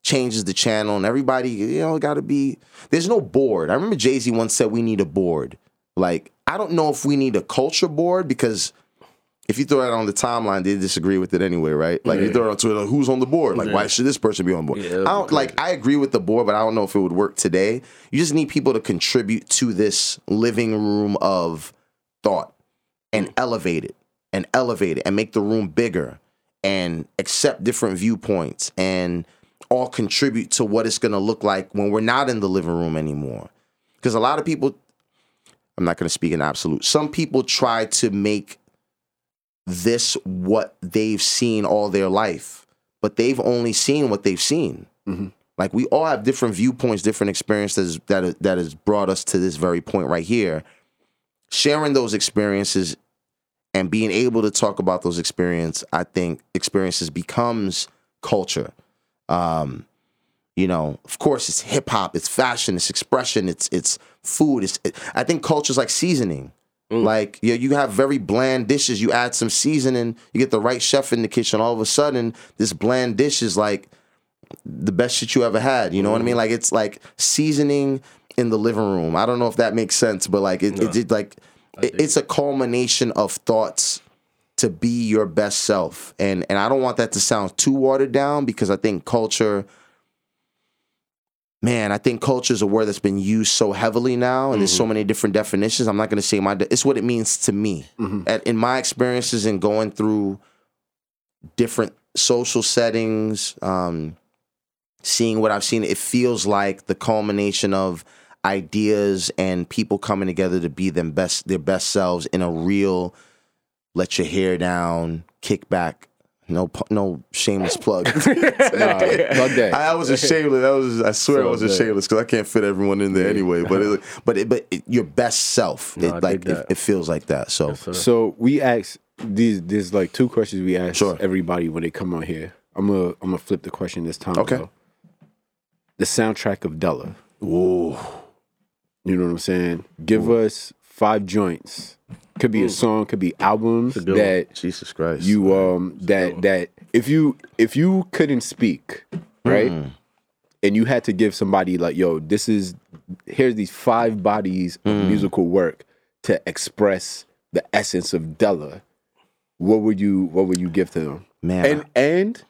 changes the channel, and everybody you know got to be. There's no board. I remember Jay Z once said we need a board. Like I don't know if we need a culture board because if you throw it on the timeline, they disagree with it anyway, right? Like you throw it on Twitter, who's on the board? Like why should this person be on board? Yeah, I don't like. I agree with the board, but I don't know if it would work today. You just need people to contribute to this living room of thought and mm. elevate it and elevate it and make the room bigger and accept different viewpoints and all contribute to what it's going to look like when we're not in the living room anymore. Because a lot of people, I'm not going to speak in absolute, some people try to make this what they've seen all their life, but they've only seen what they've seen. Like we all have different viewpoints, different experiences that that has brought us to this very point right here. Sharing those experiences and being able to talk about those experiences, I think experiences becomes culture. Um, you know, of course, it's hip hop, it's fashion, it's expression, it's it's food. It's it, I think culture's like seasoning. Like you, you have very bland dishes. You add some seasoning, you get the right chef in the kitchen. All of a sudden, this bland dish is like the best shit you ever had. You know what I mean? Like it's like seasoning in the living room. I don't know if that makes sense, but like it, it, it like it, it's a culmination of thoughts to be your best self. And and I don't want that to sound too watered down because I think culture man, I think culture is a word that's been used so heavily now, and there's so many different definitions. I'm not going to say my. De- it's what it means to me. At, in my experiences and going through different social settings, um, seeing what I've seen, it feels like the culmination of ideas and people coming together to be them best their best selves in a real let your hair down, kick back. No, no shameless plug. Nah, plug that. I was a shameless. That was. I swear So I was a shameless because I can't fit everyone in there anyway. But it, but it, but it, your best self. No, it, like it, it feels like that. So sir. So we ask these. There's like two questions we ask Sure. everybody when they come on here. I'm gonna I'm gonna flip the question this time. Okay. though. The soundtrack of Della. Ooh. You know what I'm saying? Give us five joints. Could be a song. Could be albums that Jesus Christ. you um that that if you if you couldn't speak right and you had to give somebody like yo this is here's these five bodies of musical work to express the essence of Della what would you what would you give to them Man. and and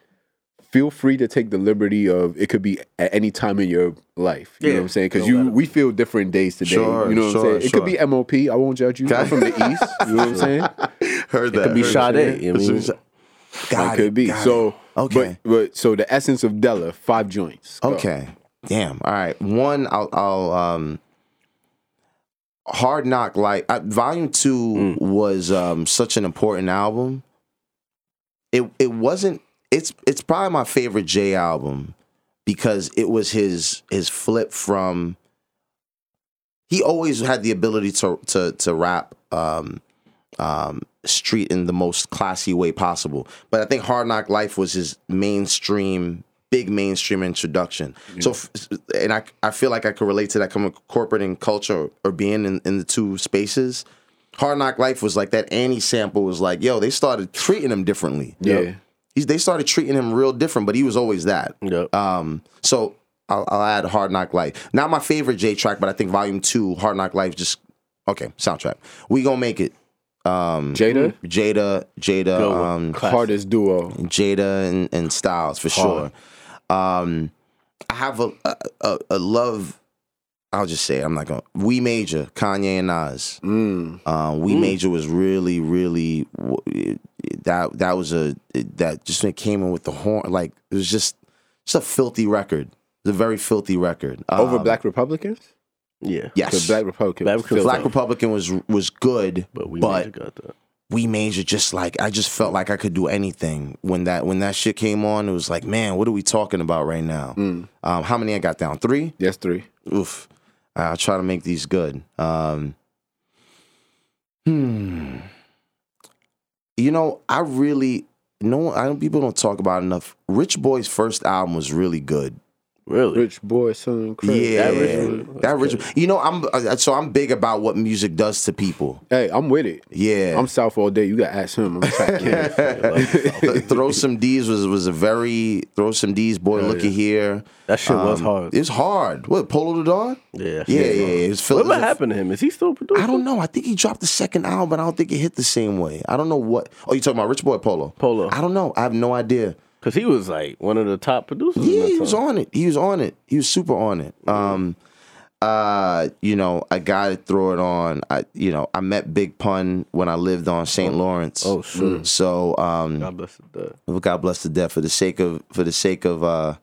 feel free to take the liberty of it could be at any time in your life you know Yeah. what i'm saying because you we feel different days today Sure, you know what sure, i'm saying it could be M.O.P. i won't judge you i'm from the east you know what i'm saying heard that. could be heard that. Sade. I mean, Got it could be. got So it. Okay. but, but so the essence of Della, five joints. Go. Okay. Damn. All right. One, I'll, I'll um, Hard Knock Life. Uh, volume two was um such an important album. It it wasn't. It's it's probably my favorite J album because it was his his flip from. He always had the ability to to to rap um, um, street in the most classy way possible. But I think Hard Knock Life was his mainstream, big mainstream introduction. So, and I, I feel like I could relate to that coming corporate and culture or being in, in the two spaces. Hard Knock Life was like that Annie sample was like, yo, they started treating him differently. Yeah. He's, they started treating him real different, but he was always that. Yep. Um, so I'll, I'll add Hard Knock Life. Not my favorite J track, but I think Volume Two, Hard Knock Life, just okay soundtrack. We gonna make it. Um, Jada, Jada, Jada, um, hardest duo. Jada and, and Styles for sure. Um, I have a a a love. I'll just say it, I'm not gonna. We Major, Kanye and Nas. Mm. Um, we Major was really, really that that was a that just when it came in with the horn, like it was just just a filthy record. It's a very filthy record. Over Um, Black Republicans? yeah. yes, So Black Republican. Black filthy. Black Republican was was good, But we but got that. we major just like I just felt like I could do anything when that when that shit came on. It was like, man, what are we talking about right now? Um, how many I got down? Three. Yes, three. Oof. I'll try to make these good. Um, hmm. You know, I really no. I don't. People don't talk about enough. Rich Boy's first album was really good. Really? Rich boy, son, Chris. Yeah, that Rich Boy- that Rich. You know, I'm uh, so I'm big about what music does to people. Hey, I'm with it. Yeah, I'm South all day. You got to ask him. I'm a. Th- throw some D's was was a very throw some D's boy looky here. That shit was Um, hard. It's hard. What Polow da Don? yeah. Yeah, yeah, yeah. It was Phil- What happened to him? Is he still producing? I don't know. I think he dropped the second album, but I don't think it hit the same way. I don't know what. Oh, you talking about Rich Boy Polow? Polow. I don't know. I have no idea. Because he was like one of the top producers. Yeah, he was on it. He was on it. He was super on it. Um, uh, you know, I gotta throw it on. I, you know, I met Big Pun when I lived on St. Lawrence. Oh, sure. So, um, God bless the Well, God bless the death for the sake of for the sake of uh for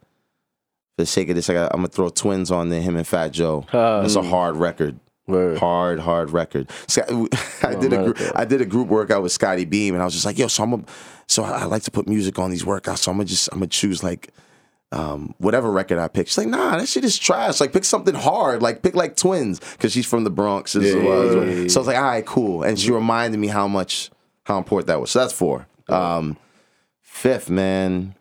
the sake of this. I got, I'm gonna throw twins on there. Him and Fat Joe. Uh, That's a hard record. Word. hard, hard record. Scott- I Oh, did a group. I did a group workout with Scotty Beam, and I was just like, yo, so I'm a, so I I like to put music on these workouts, so I'm gonna just I'm gonna choose like. Um, whatever record I pick, she's like, nah, that shit is trash. Like, pick something hard. Like, pick like Twins, because she's from the Bronx as Yeah, well. yeah. So I was like, all right, cool. And she reminded me how much, how important that was. So that's four. Um, fifth, man.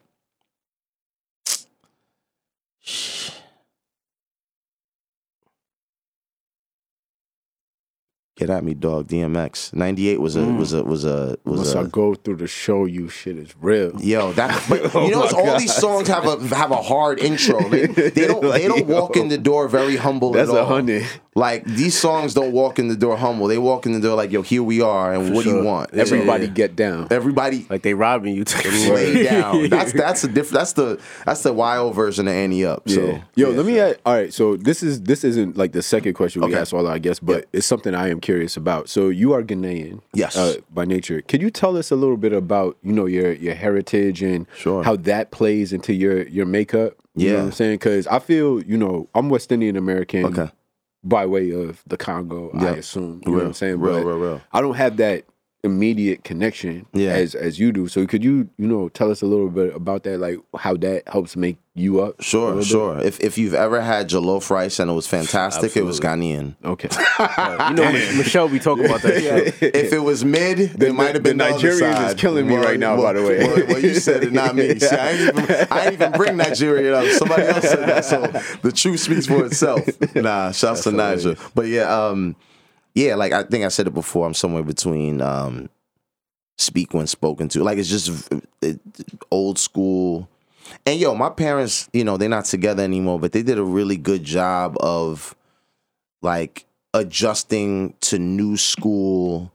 Get at me, dog. DMX. Ninety eight was a mm. was a was a was Once a. I go through the show, you shit is real. Yo, that but Oh you know, oh my it's all God. these songs have a have a hard intro. They, they don't they don't Like, walk yo. in the door very humble That's at a all. hundred. Like these songs don't walk in the door humble. They walk in the door like, yo, here we are, and what do you want? Everybody Yeah. get down. everybody Like they robbing you. lay down. That's that's a diff- That's the that's the wild version of Ante Up. So Yeah. Yo, let me add, all right, so this is this isn't like the second question we Okay. asked all I guess, but Yeah. it's something I am curious about. So you are Ghanaian. Yes. Uh, by nature. Could you tell us a little bit about, you know, your your heritage and Sure. how that plays into your your makeup? You know Yeah. what I'm saying? Cuz I feel, you know, I'm West Indian American Okay. by way of the Congo, I assume. You know what I'm saying? real, but real, real. I don't have that immediate connection Yeah. as as you do. So could you, you know, tell us a little bit about that, like how that helps make you up? Sure, bit? sure. If if you've ever had jollof rice and it was fantastic, it was Ghanaian. Okay. you know, Michelle be talking about that shit. if it was mid, it might have been the the, Nigerians is killing me right now, by the way. Well, well, you said it, not me. See, I ain't even, I even bring Nigeria up. Somebody else said that, so the truth speaks for itself. Nah, shouts to Niger. But yeah, um, yeah, like I think I said it before. I'm somewhere between um, speak when spoken to. Like it's just uh, old school. And yo, my parents, you know, they're not together anymore, but they did a really good job of like adjusting to new school,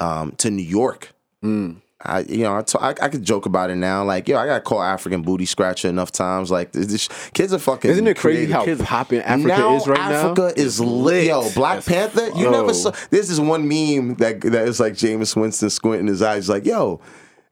um, to New York. Mm. I, you know, I, t- I, I could joke about it now. Like, yo, I got called African booty scratcher enough times. Like, this, this- kids are fucking. Isn't it crazy creative. how kids- popping Africa now is right now? Africa is lit. Yo, Black Panther. You Oh. never saw. this is one meme that that is like Jameis Winston squinting his eyes, like, yo.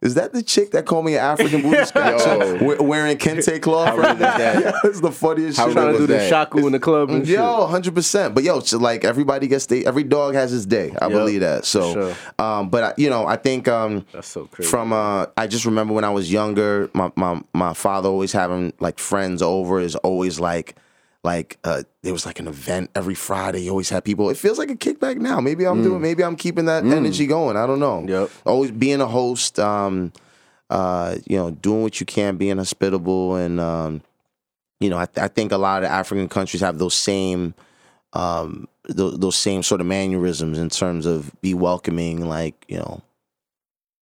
Is that the chick that called me an African booty Yo. wearing kente cloth? How that? it's the funniest How shit. Trying to do the that? shaku in the club and. Yo, hundred percent. But yo, so like everybody gets the every dog has his day. I Yep, believe that. So, sure. um, but I, you know, I think um, That's so crazy. from uh, I just remember when I was younger, my my my father always having like friends over is always like. Like uh, there was like an event every Friday. You always had people. It feels like a kickback now. Maybe I'm doing. Maybe I'm keeping that energy going. I don't know. Yep. Always being a host. Um, uh, you know, doing what you can, being hospitable, and um, you know, I, I think a lot of African countries have those same, um, those, those same sort of mannerisms in terms of be welcoming, like you know,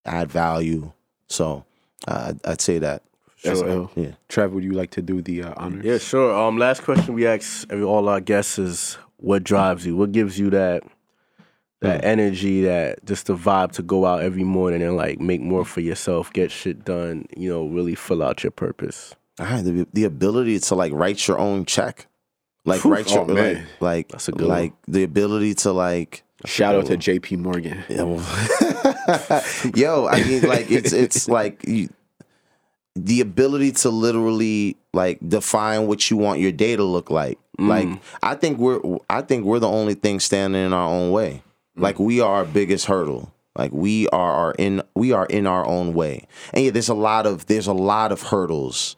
add value. So uh, I'd, I'd say that. That's Sure. ill. Yeah. Trav, would you like to do the uh, honors? Yeah, sure. Um, last question we ask every all our guests is what drives you? What gives you that that energy, that just the vibe to go out every morning and like make more for yourself, get shit done, you know, really fill out your purpose. All right, the, the ability to like write your own check, like Whew. write your Oh, like, like That's a good one. the ability to like Shout out to JP Morgan. Yeah, well- Yo, I mean, like it's it's like you, the ability to literally like define what you want your day to look like. Mm. Like I think we're I think we're the only thing standing in our own way. Mm. Like we are our biggest hurdle. Like we are our in we are in our own way. And yeah, there's a lot of there's a lot of hurdles.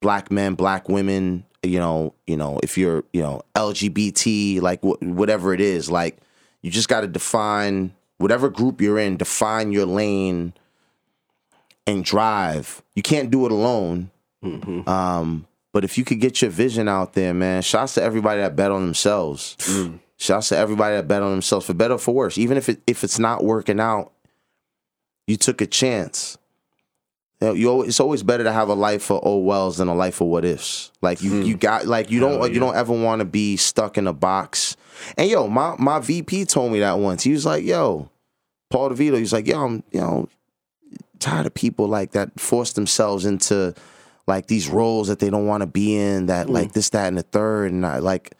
Black men, black women, you know, you know, if you're, you know, LGBT, like wh- whatever it is, like you just got to define whatever group you're in, define your lane and drive. You can't do it alone. Mm-hmm. Um, but if you could get your vision out there, man, shouts to everybody that bet on themselves. Mm. Shouts to everybody that bet on themselves for better or for worse. Even if it if it's not working out, you took a chance. You know, you always, it's always better to have a life for oh wells than a life for what ifs. Like you, you hmm. got like you don't Hell you don't ever want to be stuck in a box. And yo, my my VP told me that once. He was like, "Yo, Paul DeVito." He's like, "Yo, I'm you know tired of people like that force themselves into like these roles that they don't want to be in. That hmm. like this, that, and the third, and I like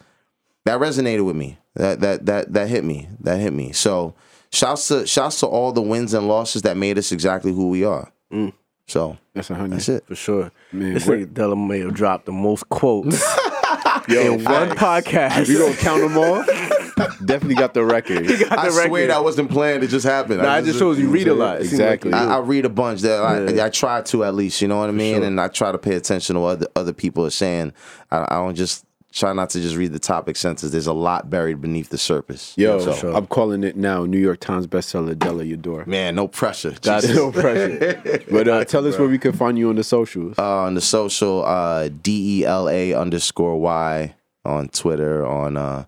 that resonated with me. That that that that hit me. That hit me. So shouts to shouts to all the wins and losses that made us exactly who we are. Mm. So That's a hundred. that's it. For sure. Man, this where- nigga Dela may have dropped the most quotes in one podcast. You gonna count them all. Definitely got the record. got I the swear that wasn't planned. It just happened. Nah, it just shows you read a lot. It like Exactly. I, I read a bunch. That I, Yeah. I try to at least, you know what I mean, sure. and I try to pay attention to what other other people are saying. I, I don't just try not to just read the topic sentences. There's a lot buried beneath the surface. Yo, So, sure. I'm calling it now. New York Times bestseller Dela Yador. man, no pressure. Got No pressure. But uh, tell us where we can find you on the socials. uh, on the social uh, D E L A underscore Y on Twitter on uh,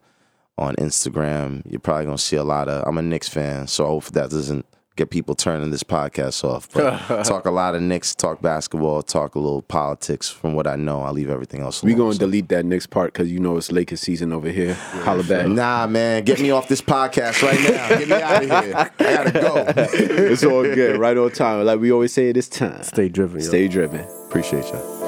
on Instagram. You're probably gonna see a lot of. I'm a Knicks fan, so hopefully that doesn't get people turning this podcast off. But talk a lot of Knicks, talk basketball, talk a little politics. From what I know, I'll leave everything else. we gonna So- delete that next part because you know it's Lakers season over here. Holla back. Nah, man, get me off this podcast right now. Get me out of here. I gotta go. it's all good. Right on time. Like we always say, it is time. Stay driven. yo. Stay driven. Appreciate y'all.